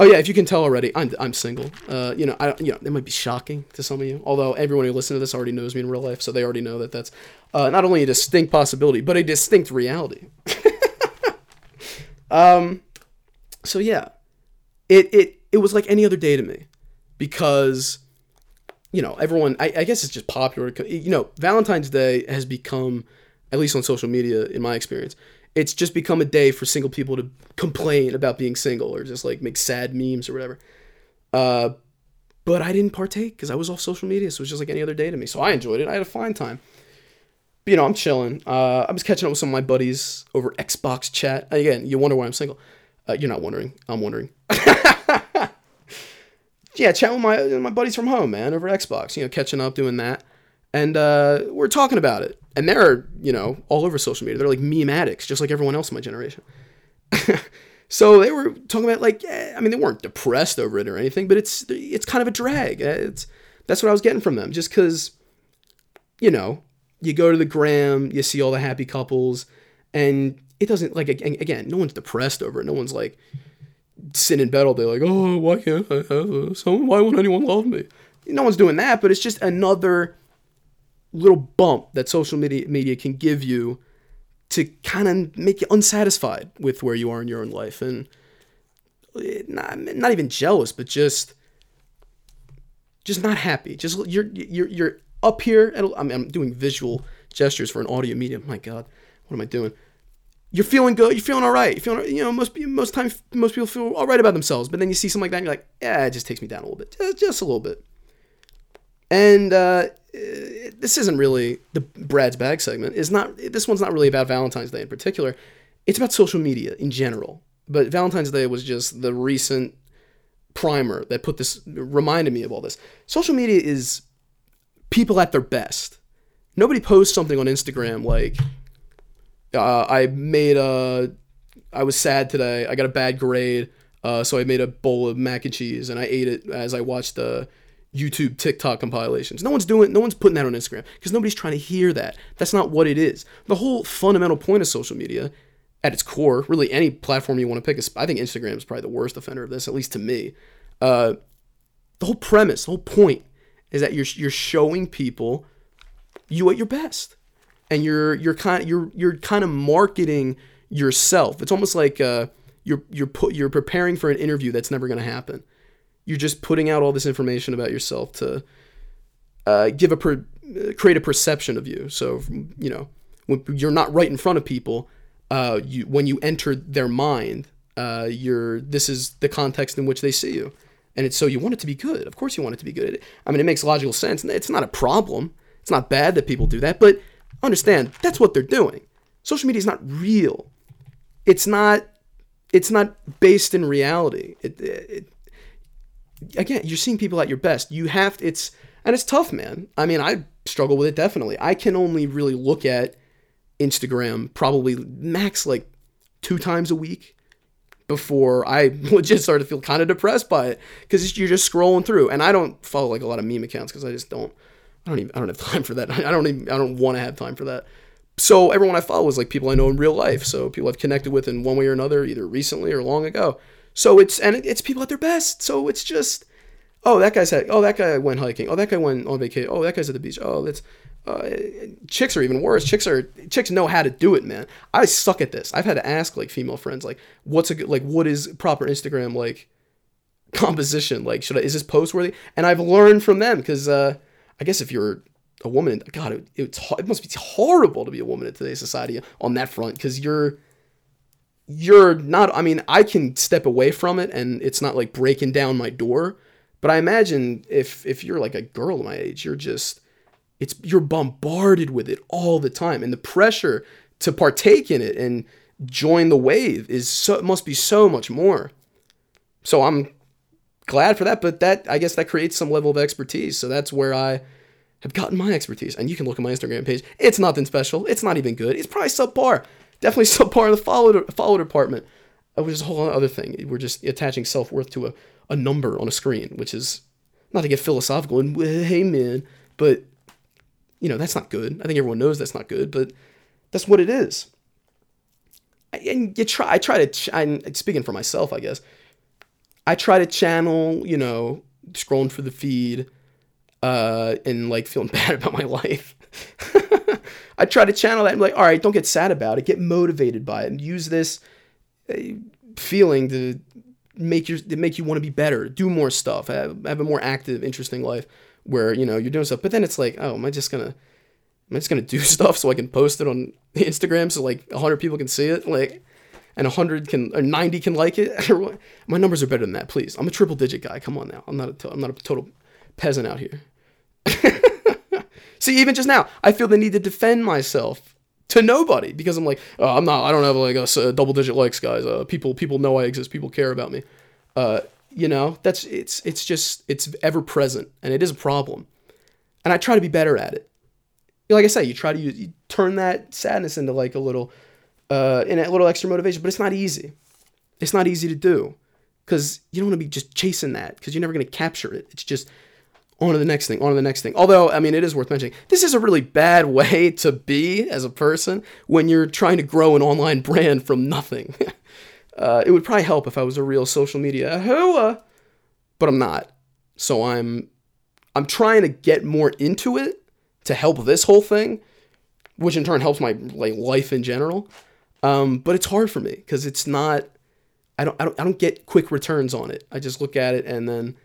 oh yeah, if you can tell already, I'm I'm single. Uh, you know, I you know it might be shocking to some of you, although everyone who listens to this already knows me in real life, so they already know that that's uh, not only a distinct possibility but a distinct reality. um, so yeah, it it it was like any other day to me because you know everyone I, I guess it's just popular you know valentine's day has become at least on social media in my experience it's just become a day for single people to complain about being single or just like make sad memes or whatever. Uh, but i didn't partake because i was off social media so it was just like any other day to me. So i enjoyed it. I had a fine time. But, you know i'm chilling. Uh, i was catching up with some of my buddies over xbox chat. Again you wonder why i'm single. Uh, you're not wondering. I'm wondering. Yeah, chatting with my my buddies from home, man, over Xbox. You know, catching up, doing that, and uh, we're talking about it. And they're you know all over social media. They're like meme addicts, just like everyone else in my generation. so they were talking about like, I mean, they weren't depressed over it or anything, but it's it's kind of a drag. It's that's what I was getting from them, just because, you know, you go to the gram, you see all the happy couples, and it doesn't like again, no one's depressed over it. No one's like sitting in bed all day like, oh, why can't I have someone? Why won't anyone love me? No one's doing that, but it's just another little bump that social media media can give you to kind of make you unsatisfied with where you are in your own life and eh, not, not even jealous, but just just not happy. Just you're you're you're up here. At, I mean, I'm doing visual gestures for an audio medium. My God, what am I doing? you're feeling good, you're feeling all right. You're feeling, you know, most most times most people feel all right about themselves, but then you see something like that, and you're like, yeah, it just takes me down a little bit, just, just a little bit. And uh, this isn't really the Brad's bag segment. Is not this one's not really about Valentine's Day in particular. It's about social media in general. But Valentine's Day was just the recent primer that put this reminded me of all this. Social media is people at their best. Nobody posts something on Instagram like uh, I made a. I was sad today. I got a bad grade, uh, so I made a bowl of mac and cheese and I ate it as I watched the YouTube TikTok compilations. No one's doing. No one's putting that on Instagram because nobody's trying to hear that. That's not what it is. The whole fundamental point of social media, at its core, really any platform you want to pick. Is, I think Instagram is probably the worst offender of this, at least to me. Uh, the whole premise, the whole point, is that you're you're showing people you at your best and you're you're kind you're you're kind of marketing yourself. It's almost like uh, you're you're put you're preparing for an interview that's never going to happen. You're just putting out all this information about yourself to uh, give a per, create a perception of you. So you know when you're not right in front of people, uh, you when you enter their mind, uh, you're this is the context in which they see you, and it's so you want it to be good. Of course, you want it to be good. I mean, it makes logical sense. It's not a problem. It's not bad that people do that, but understand that's what they're doing. Social media is not real. It's not. It's not based in reality. It, it, again, you're seeing people at your best. You have to, it's and it's tough, man. I mean, I struggle with it definitely. I can only really look at Instagram probably max like two times a week before I legit started to feel kind of depressed by it because you're just scrolling through. And I don't follow like a lot of meme accounts because I just don't. I don't even I don't have time for that. I don't even I don't want to have time for that. So everyone I follow is like people I know in real life. So people I've connected with in one way or another, either recently or long ago. So it's and it's people at their best. So it's just oh that guy's had oh that guy went hiking. Oh that guy went on vacation. Oh that guy's at the beach. Oh that's uh, chicks are even worse. Chicks are chicks know how to do it, man. I suck at this. I've had to ask like female friends like what's a good like what is proper Instagram like composition like should I is this post worthy? And I've learned from them because uh I guess if you're a woman, God, it, it's it must be horrible to be a woman in today's society on that front because you're you're not. I mean, I can step away from it and it's not like breaking down my door. But I imagine if if you're like a girl my age, you're just it's you're bombarded with it all the time, and the pressure to partake in it and join the wave is so must be so much more. So I'm glad for that, but that I guess that creates some level of expertise. So that's where I have gotten my expertise. And you can look at my Instagram page. It's nothing special. It's not even good. It's probably subpar. Definitely still part of the follow follow department. Which is a whole other thing. We're just attaching self worth to a, a number on a screen, which is not to get philosophical and hey man, but you know, that's not good. I think everyone knows that's not good, but that's what it is. and you try. I try to. I'm speaking for myself, I guess. I try to channel, you know, scrolling for the feed, uh, and like feeling bad about my life. I try to channel that and be like, all right, don't get sad about it. Get motivated by it and use this uh, feeling to make your to make you want to be better, do more stuff, have, have a more active, interesting life where you know you're doing stuff. But then it's like, oh, am I just gonna am I just gonna do stuff so I can post it on Instagram so like hundred people can see it, like, and hundred can or ninety can like it? My numbers are better than that. Please, I'm a triple digit guy. Come on now, I'm not a I'm not a total peasant out here. See, even just now, I feel the need to defend myself to nobody because I'm like, oh, I'm not, I don't have like a, a double digit likes, guys. Uh, people, people know I exist. People care about me. Uh, you know, that's it's it's just it's ever present and it is a problem, and I try to be better at it. Like I say, you try to use, you turn that sadness into like a little, uh, in a little extra motivation, but it's not easy. It's not easy to do because you don't want to be just chasing that because you're never going to capture it. It's just on to the next thing, on to the next thing. Although, I mean, it is worth mentioning, this is a really bad way to be as a person when you're trying to grow an online brand from nothing. uh, it would probably help if I was a real social media hooah, but I'm not. So I'm, I'm trying to get more into it to help this whole thing, which in turn helps my like life in general. Um, but it's hard for me because it's not. I don't, I don't. I don't get quick returns on it. I just look at it and then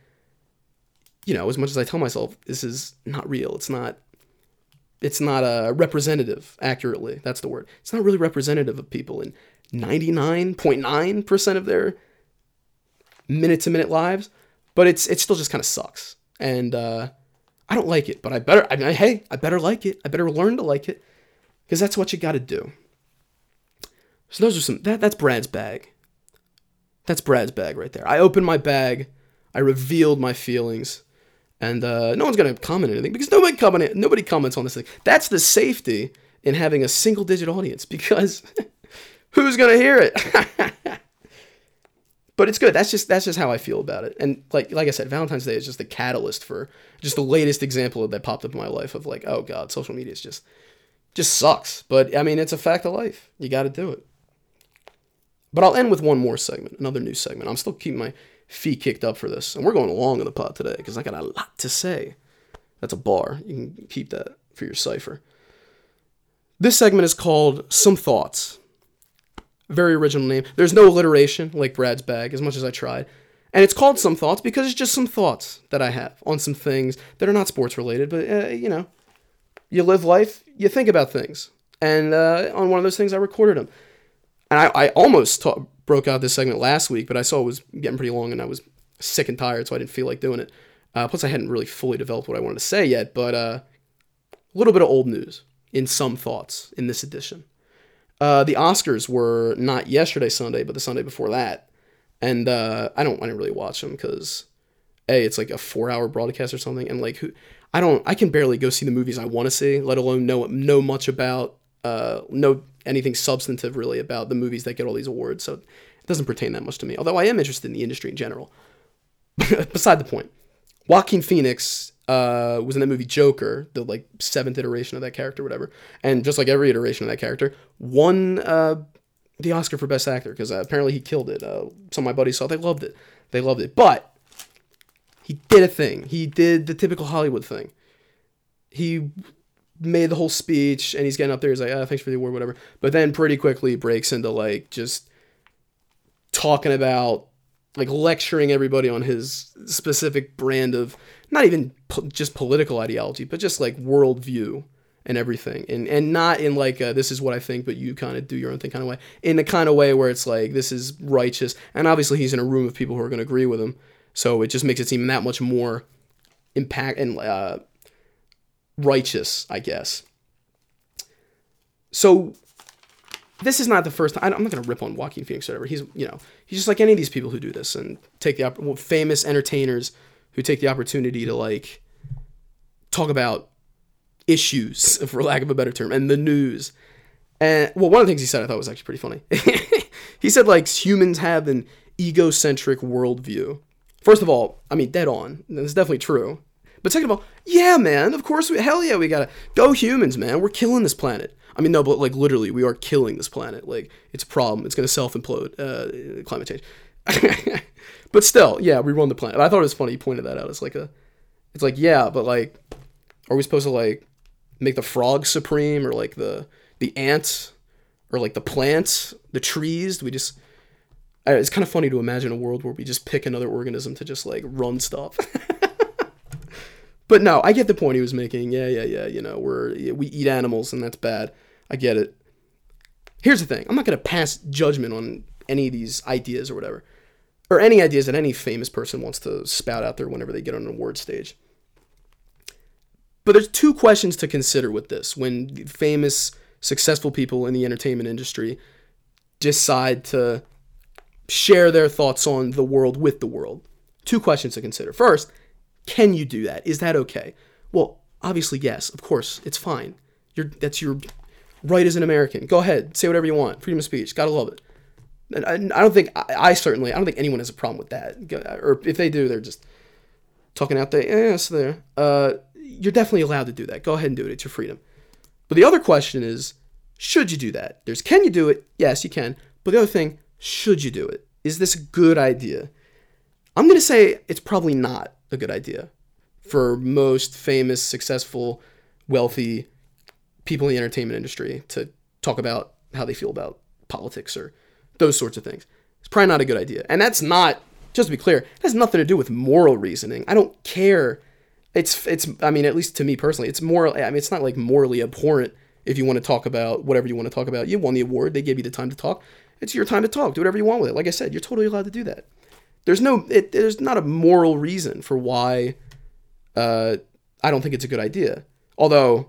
you know, as much as I tell myself this is not real, it's not it's not a uh, representative accurately. That's the word. It's not really representative of people in 99.9% of their minute to minute lives, but it's it still just kind of sucks. And uh, I don't like it, but I better I mean, hey, I better like it. I better learn to like it because that's what you got to do. So those are some that that's Brad's bag. That's Brad's bag right there. I opened my bag, I revealed my feelings and uh, no one's gonna comment anything because nobody comment nobody comments on this thing. That's the safety in having a single digit audience because who's gonna hear it? but it's good. That's just that's just how I feel about it. And like like I said, Valentine's Day is just the catalyst for just the latest example that popped up in my life of like, oh god, social media is just just sucks. But I mean, it's a fact of life. You got to do it. But I'll end with one more segment, another new segment. I'm still keeping my feet kicked up for this. And we're going along in the pod today because I got a lot to say. That's a bar. You can keep that for your cipher. This segment is called Some Thoughts. Very original name. There's no alliteration like Brad's bag, as much as I tried. And it's called Some Thoughts because it's just some thoughts that I have on some things that are not sports related, but, uh, you know, you live life, you think about things. And uh, on one of those things, I recorded them. And I, I almost ta- broke out this segment last week, but I saw it was getting pretty long and I was sick and tired, so I didn't feel like doing it. Uh, plus, I hadn't really fully developed what I wanted to say yet, but uh, a little bit of old news in some thoughts in this edition. Uh, the Oscars were not yesterday Sunday, but the Sunday before that, and uh, I don't I didn't really watch them because a it's like a four hour broadcast or something, and like who I don't I can barely go see the movies I want to see, let alone know know much about uh, know anything substantive really about the movies that get all these awards. So it doesn't pertain that much to me. Although I am interested in the industry in general. Beside the point, Joaquin Phoenix uh, was in that movie Joker, the like seventh iteration of that character, whatever, and just like every iteration of that character, won uh, the Oscar for Best Actor because uh, apparently he killed it. Uh, some of my buddies saw, they loved it, they loved it, but he did a thing. He did the typical Hollywood thing. He made the whole speech and he's getting up there. He's like, oh, thanks for the award, whatever. But then pretty quickly breaks into like just talking about like lecturing everybody on his specific brand of not even po- just political ideology, but just like worldview and everything. And and not in like a, this is what I think, but you kind of do your own thing kind of way. In the kind of way where it's like this is righteous. And obviously he's in a room of people who are going to agree with him. So it just makes it seem that much more impact and uh, righteous, I guess. So this is not the first time. I'm not going to rip on Joaquin Phoenix or whatever. He's, you know, he's just like any of these people who do this and take the well, famous entertainers who take the opportunity to like talk about issues, for lack of a better term, and the news. And well, one of the things he said I thought was actually pretty funny. he said like humans have an egocentric worldview. First of all, I mean, dead on. That's definitely true. But second of all, yeah, man, of course, we, hell yeah, we gotta go humans, man. We're killing this planet. I mean, no, but like literally, we are killing this planet. Like it's a problem. It's gonna self implode. Uh, climate change. but still, yeah, we run the planet. I thought it was funny. You pointed that out. It's like a, it's like yeah, but like, are we supposed to like make the frog supreme or like the the ants or like the plants, the trees? Do we just it's kind of funny to imagine a world where we just pick another organism to just like run stuff. but no, I get the point he was making. Yeah, yeah, yeah. You know, we're we eat animals and that's bad. I get it. Here's the thing: I'm not gonna pass judgment on any of these ideas or whatever, or any ideas that any famous person wants to spout out there whenever they get on an award stage. But there's two questions to consider with this when famous, successful people in the entertainment industry decide to share their thoughts on the world with the world. Two questions to consider. First, can you do that? Is that okay? Well, obviously yes. Of course, it's fine. You're that's your right as an American. Go ahead, say whatever you want. Freedom of speech. Gotta love it. And I, I don't think I, I, certainly I don't think anyone has a problem with that. Or if they do, they're just talking out there. Yes, there. Uh, you're definitely allowed to do that. Go ahead and do it. It's your freedom. But the other question is, should you do that? There's can you do it? Yes, you can. But the other thing, should you do it? Is this a good idea? I'm going to say it's probably not a good idea for most famous, successful, wealthy people in the entertainment industry to talk about how they feel about politics or those sorts of things. It's probably not a good idea. And that's not, just to be clear, it has nothing to do with moral reasoning. I don't care. It's, it's, I mean, at least to me personally, it's moral. I mean, it's not like morally abhorrent if you want to talk about whatever you want to talk about. You won the award, they gave you the time to talk. It's your time to talk. Do whatever you want with it. Like I said, you're totally allowed to do that. There's no, it, there's not a moral reason for why uh, I don't think it's a good idea. Although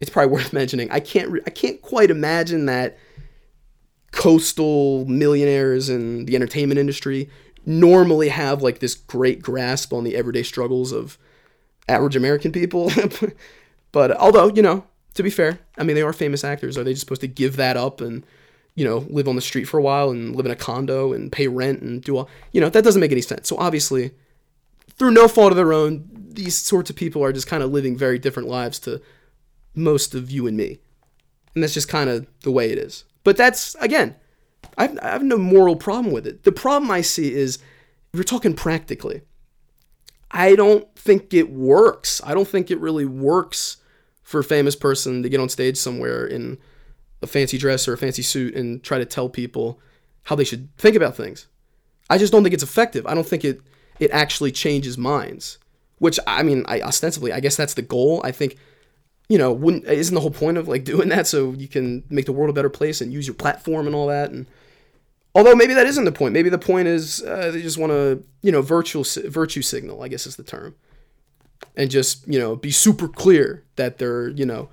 it's probably worth mentioning, I can't, re- I can't quite imagine that coastal millionaires in the entertainment industry normally have like this great grasp on the everyday struggles of average American people. but although, you know, to be fair, I mean, they are famous actors. Are they just supposed to give that up and you know, live on the street for a while and live in a condo and pay rent and do all, you know, that doesn't make any sense. So obviously, through no fault of their own, these sorts of people are just kind of living very different lives to most of you and me. And that's just kind of the way it is. But that's, again, I've, I have no moral problem with it. The problem I see is, you're talking practically, I don't think it works. I don't think it really works for a famous person to get on stage somewhere in a fancy dress or a fancy suit and try to tell people how they should think about things. I just don't think it's effective. I don't think it it actually changes minds. Which I mean, I ostensibly, I guess that's the goal. I think, you know, wouldn't isn't the whole point of like doing that so you can make the world a better place and use your platform and all that. And although maybe that isn't the point. Maybe the point is uh, they just want to, you know, virtual virtue signal. I guess is the term, and just you know be super clear that they're you know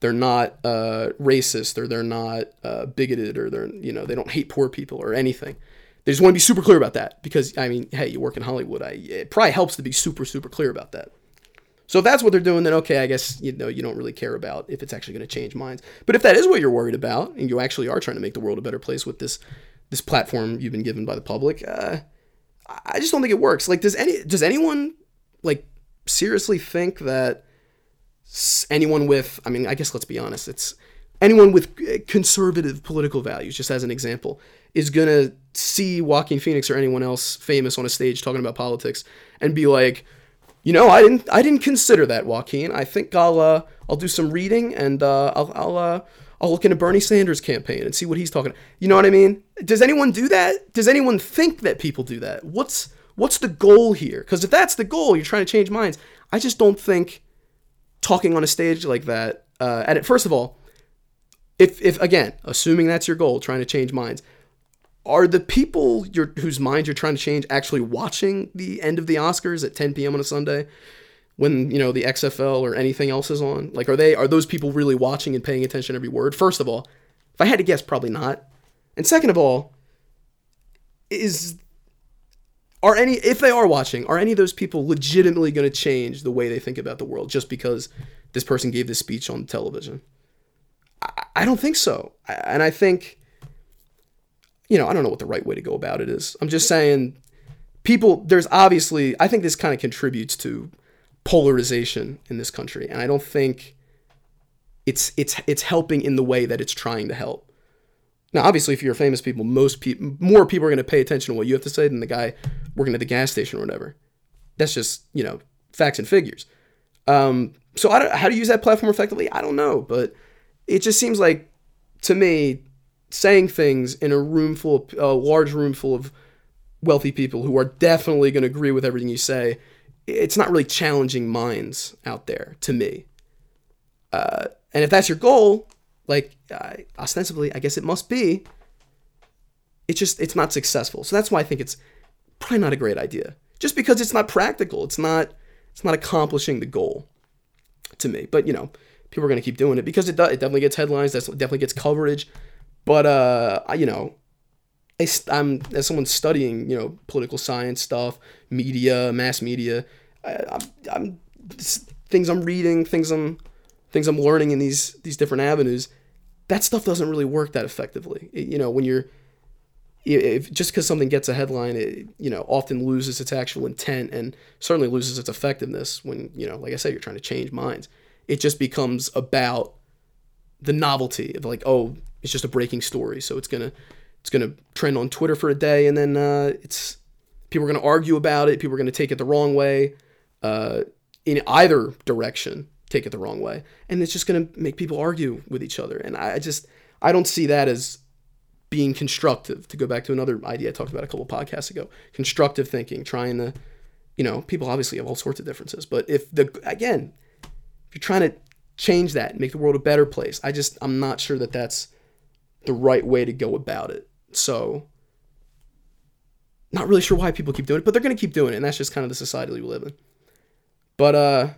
they're not uh, racist or they're not uh, bigoted or they're you know they don't hate poor people or anything. They just want to be super clear about that because I mean, hey, you work in Hollywood. I, it probably helps to be super super clear about that. So if that's what they're doing, then okay, I guess you know you don't really care about if it's actually going to change minds. But if that is what you're worried about, and you actually are trying to make the world a better place with this this platform you've been given by the public, uh, I just don't think it works. Like, does any does anyone like seriously think that anyone with, I mean, I guess let's be honest, it's anyone with uh, conservative political values, just as an example, is going to see Joaquin Phoenix or anyone else famous on a stage talking about politics and be like, you know, I didn't, I didn't consider that, Joaquin. I think I'll, uh, I'll do some reading and uh, I'll, I'll, uh, I'll look into Bernie Sanders' campaign and see what he's talking. You know what I mean? Does anyone do that? Does anyone think that people do that? What's, what's the goal here? Because if that's the goal, you're trying to change minds. I just don't think talking on a stage like that. Uh, and it, first of all, if if again, assuming that's your goal, trying to change minds, are the people whose minds you're trying to change actually watching the end of the Oscars at 10 p.m. on a Sunday? when you know the XFL or anything else is on? Like, are they are those people really watching and paying attention every word? First of all, if I had to guess, probably not. And second of all, is are any if they are watching are any of those people legitimately going to change the way they think about the world just because this person gave this speech on television? I, I, don't think so. And i think you know i don't know what the right way to go about it is. I'm just saying people there's obviously i think this kind of contributes to polarization in this country, and I don't think it's it's it's helping in the way that it's trying to help. Now, obviously, if you're famous people, most people, more people are going to pay attention to what you have to say than the guy working at the gas station or whatever. That's just you know facts and figures. Um, so how to use that platform effectively, I don't know, but it just seems like to me saying things in a room full, of, a large room full of wealthy people who are definitely going to agree with everything you say, it's not really challenging minds out there to me. Uh, and if that's your goal, like uh, ostensibly, I guess it must be. It's just it's not successful. So that's why I think it's probably not a great idea. Just because it's not practical, it's not it's not accomplishing the goal to me. But you know, people are going to keep doing it because it does. It definitely gets headlines. That definitely gets coverage. But uh, you know, I'm as someone studying, you know, political science stuff, media, mass media. I, I'm, I'm things I'm reading, things I'm things I'm learning in these these different avenues. That stuff doesn't really work that effectively. You know, when you're if just because something gets a headline, it you know often loses its actual intent and certainly loses its effectiveness when you know, like I said, you're trying to change minds. It just becomes about the novelty of like, oh, it's just a breaking story, so it's gonna it's gonna trend on Twitter for a day, and then uh, it's people are gonna argue about it. People are gonna take it the wrong way, uh, in either direction, take it the wrong way, and it's just gonna make people argue with each other. And I just I don't see that as being constructive to go back to another idea I talked about a couple podcasts ago. Constructive thinking trying to you know people obviously have all sorts of differences but if the again if you're trying to change that make the world a better place I just I'm not sure that that's the right way to go about it. So not really sure why people keep doing it but they're going to keep doing it and that's just kind of the society we live in. But uh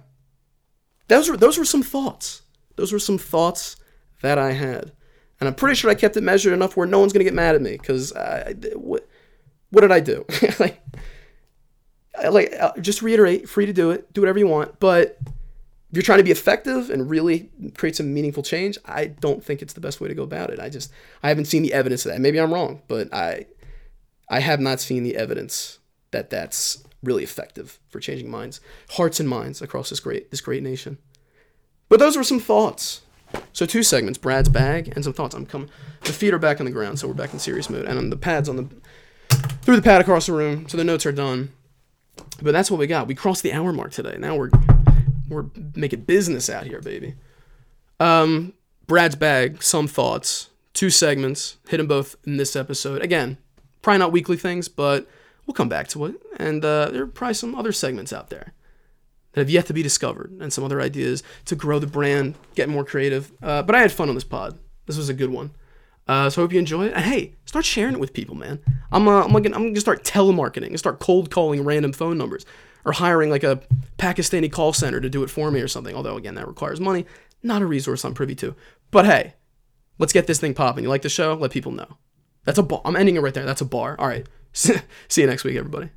those were those were some thoughts those were some thoughts that I had and I'm pretty sure I kept it measured enough where no one's gonna get mad at me because what what did I do? like, like just reiterate, free to do it, do whatever you want. But if you're trying to be effective and really create some meaningful change, I don't think it's the best way to go about it. I just I haven't seen the evidence of that. Maybe I'm wrong, but I I have not seen the evidence that that's really effective for changing minds, hearts and minds across this great this great nation. But those were some thoughts. So two segments: Brad's bag and some thoughts. I'm coming. The feet are back on the ground, so we're back in serious mode, and the pads on the through the pad across the room. So the notes are done. But that's what we got. We crossed the hour mark today. Now we're we're making business out here, baby. Um, Brad's bag. Some thoughts. Two segments. Hit them both in this episode. Again, probably not weekly things, but we'll come back to it. And uh, there are probably some other segments out there that have yet to be discovered and some other ideas to grow the brand, get more creative. Uh, but I had fun on this pod. This was a good one. Uh, so I hope you enjoy it. And hey, start sharing it with people, man. I'm, uh, I'm, like, I'm gonna start telemarketing and start cold calling random phone numbers or hiring like a Pakistani call center to do it for me or something. Although again, that requires money. Not a resource I'm privy to. But hey, let's get this thing popping. You like the show? Let people know. That's a bar. I'm ending it right there. That's a bar. All right. See you next week, everybody.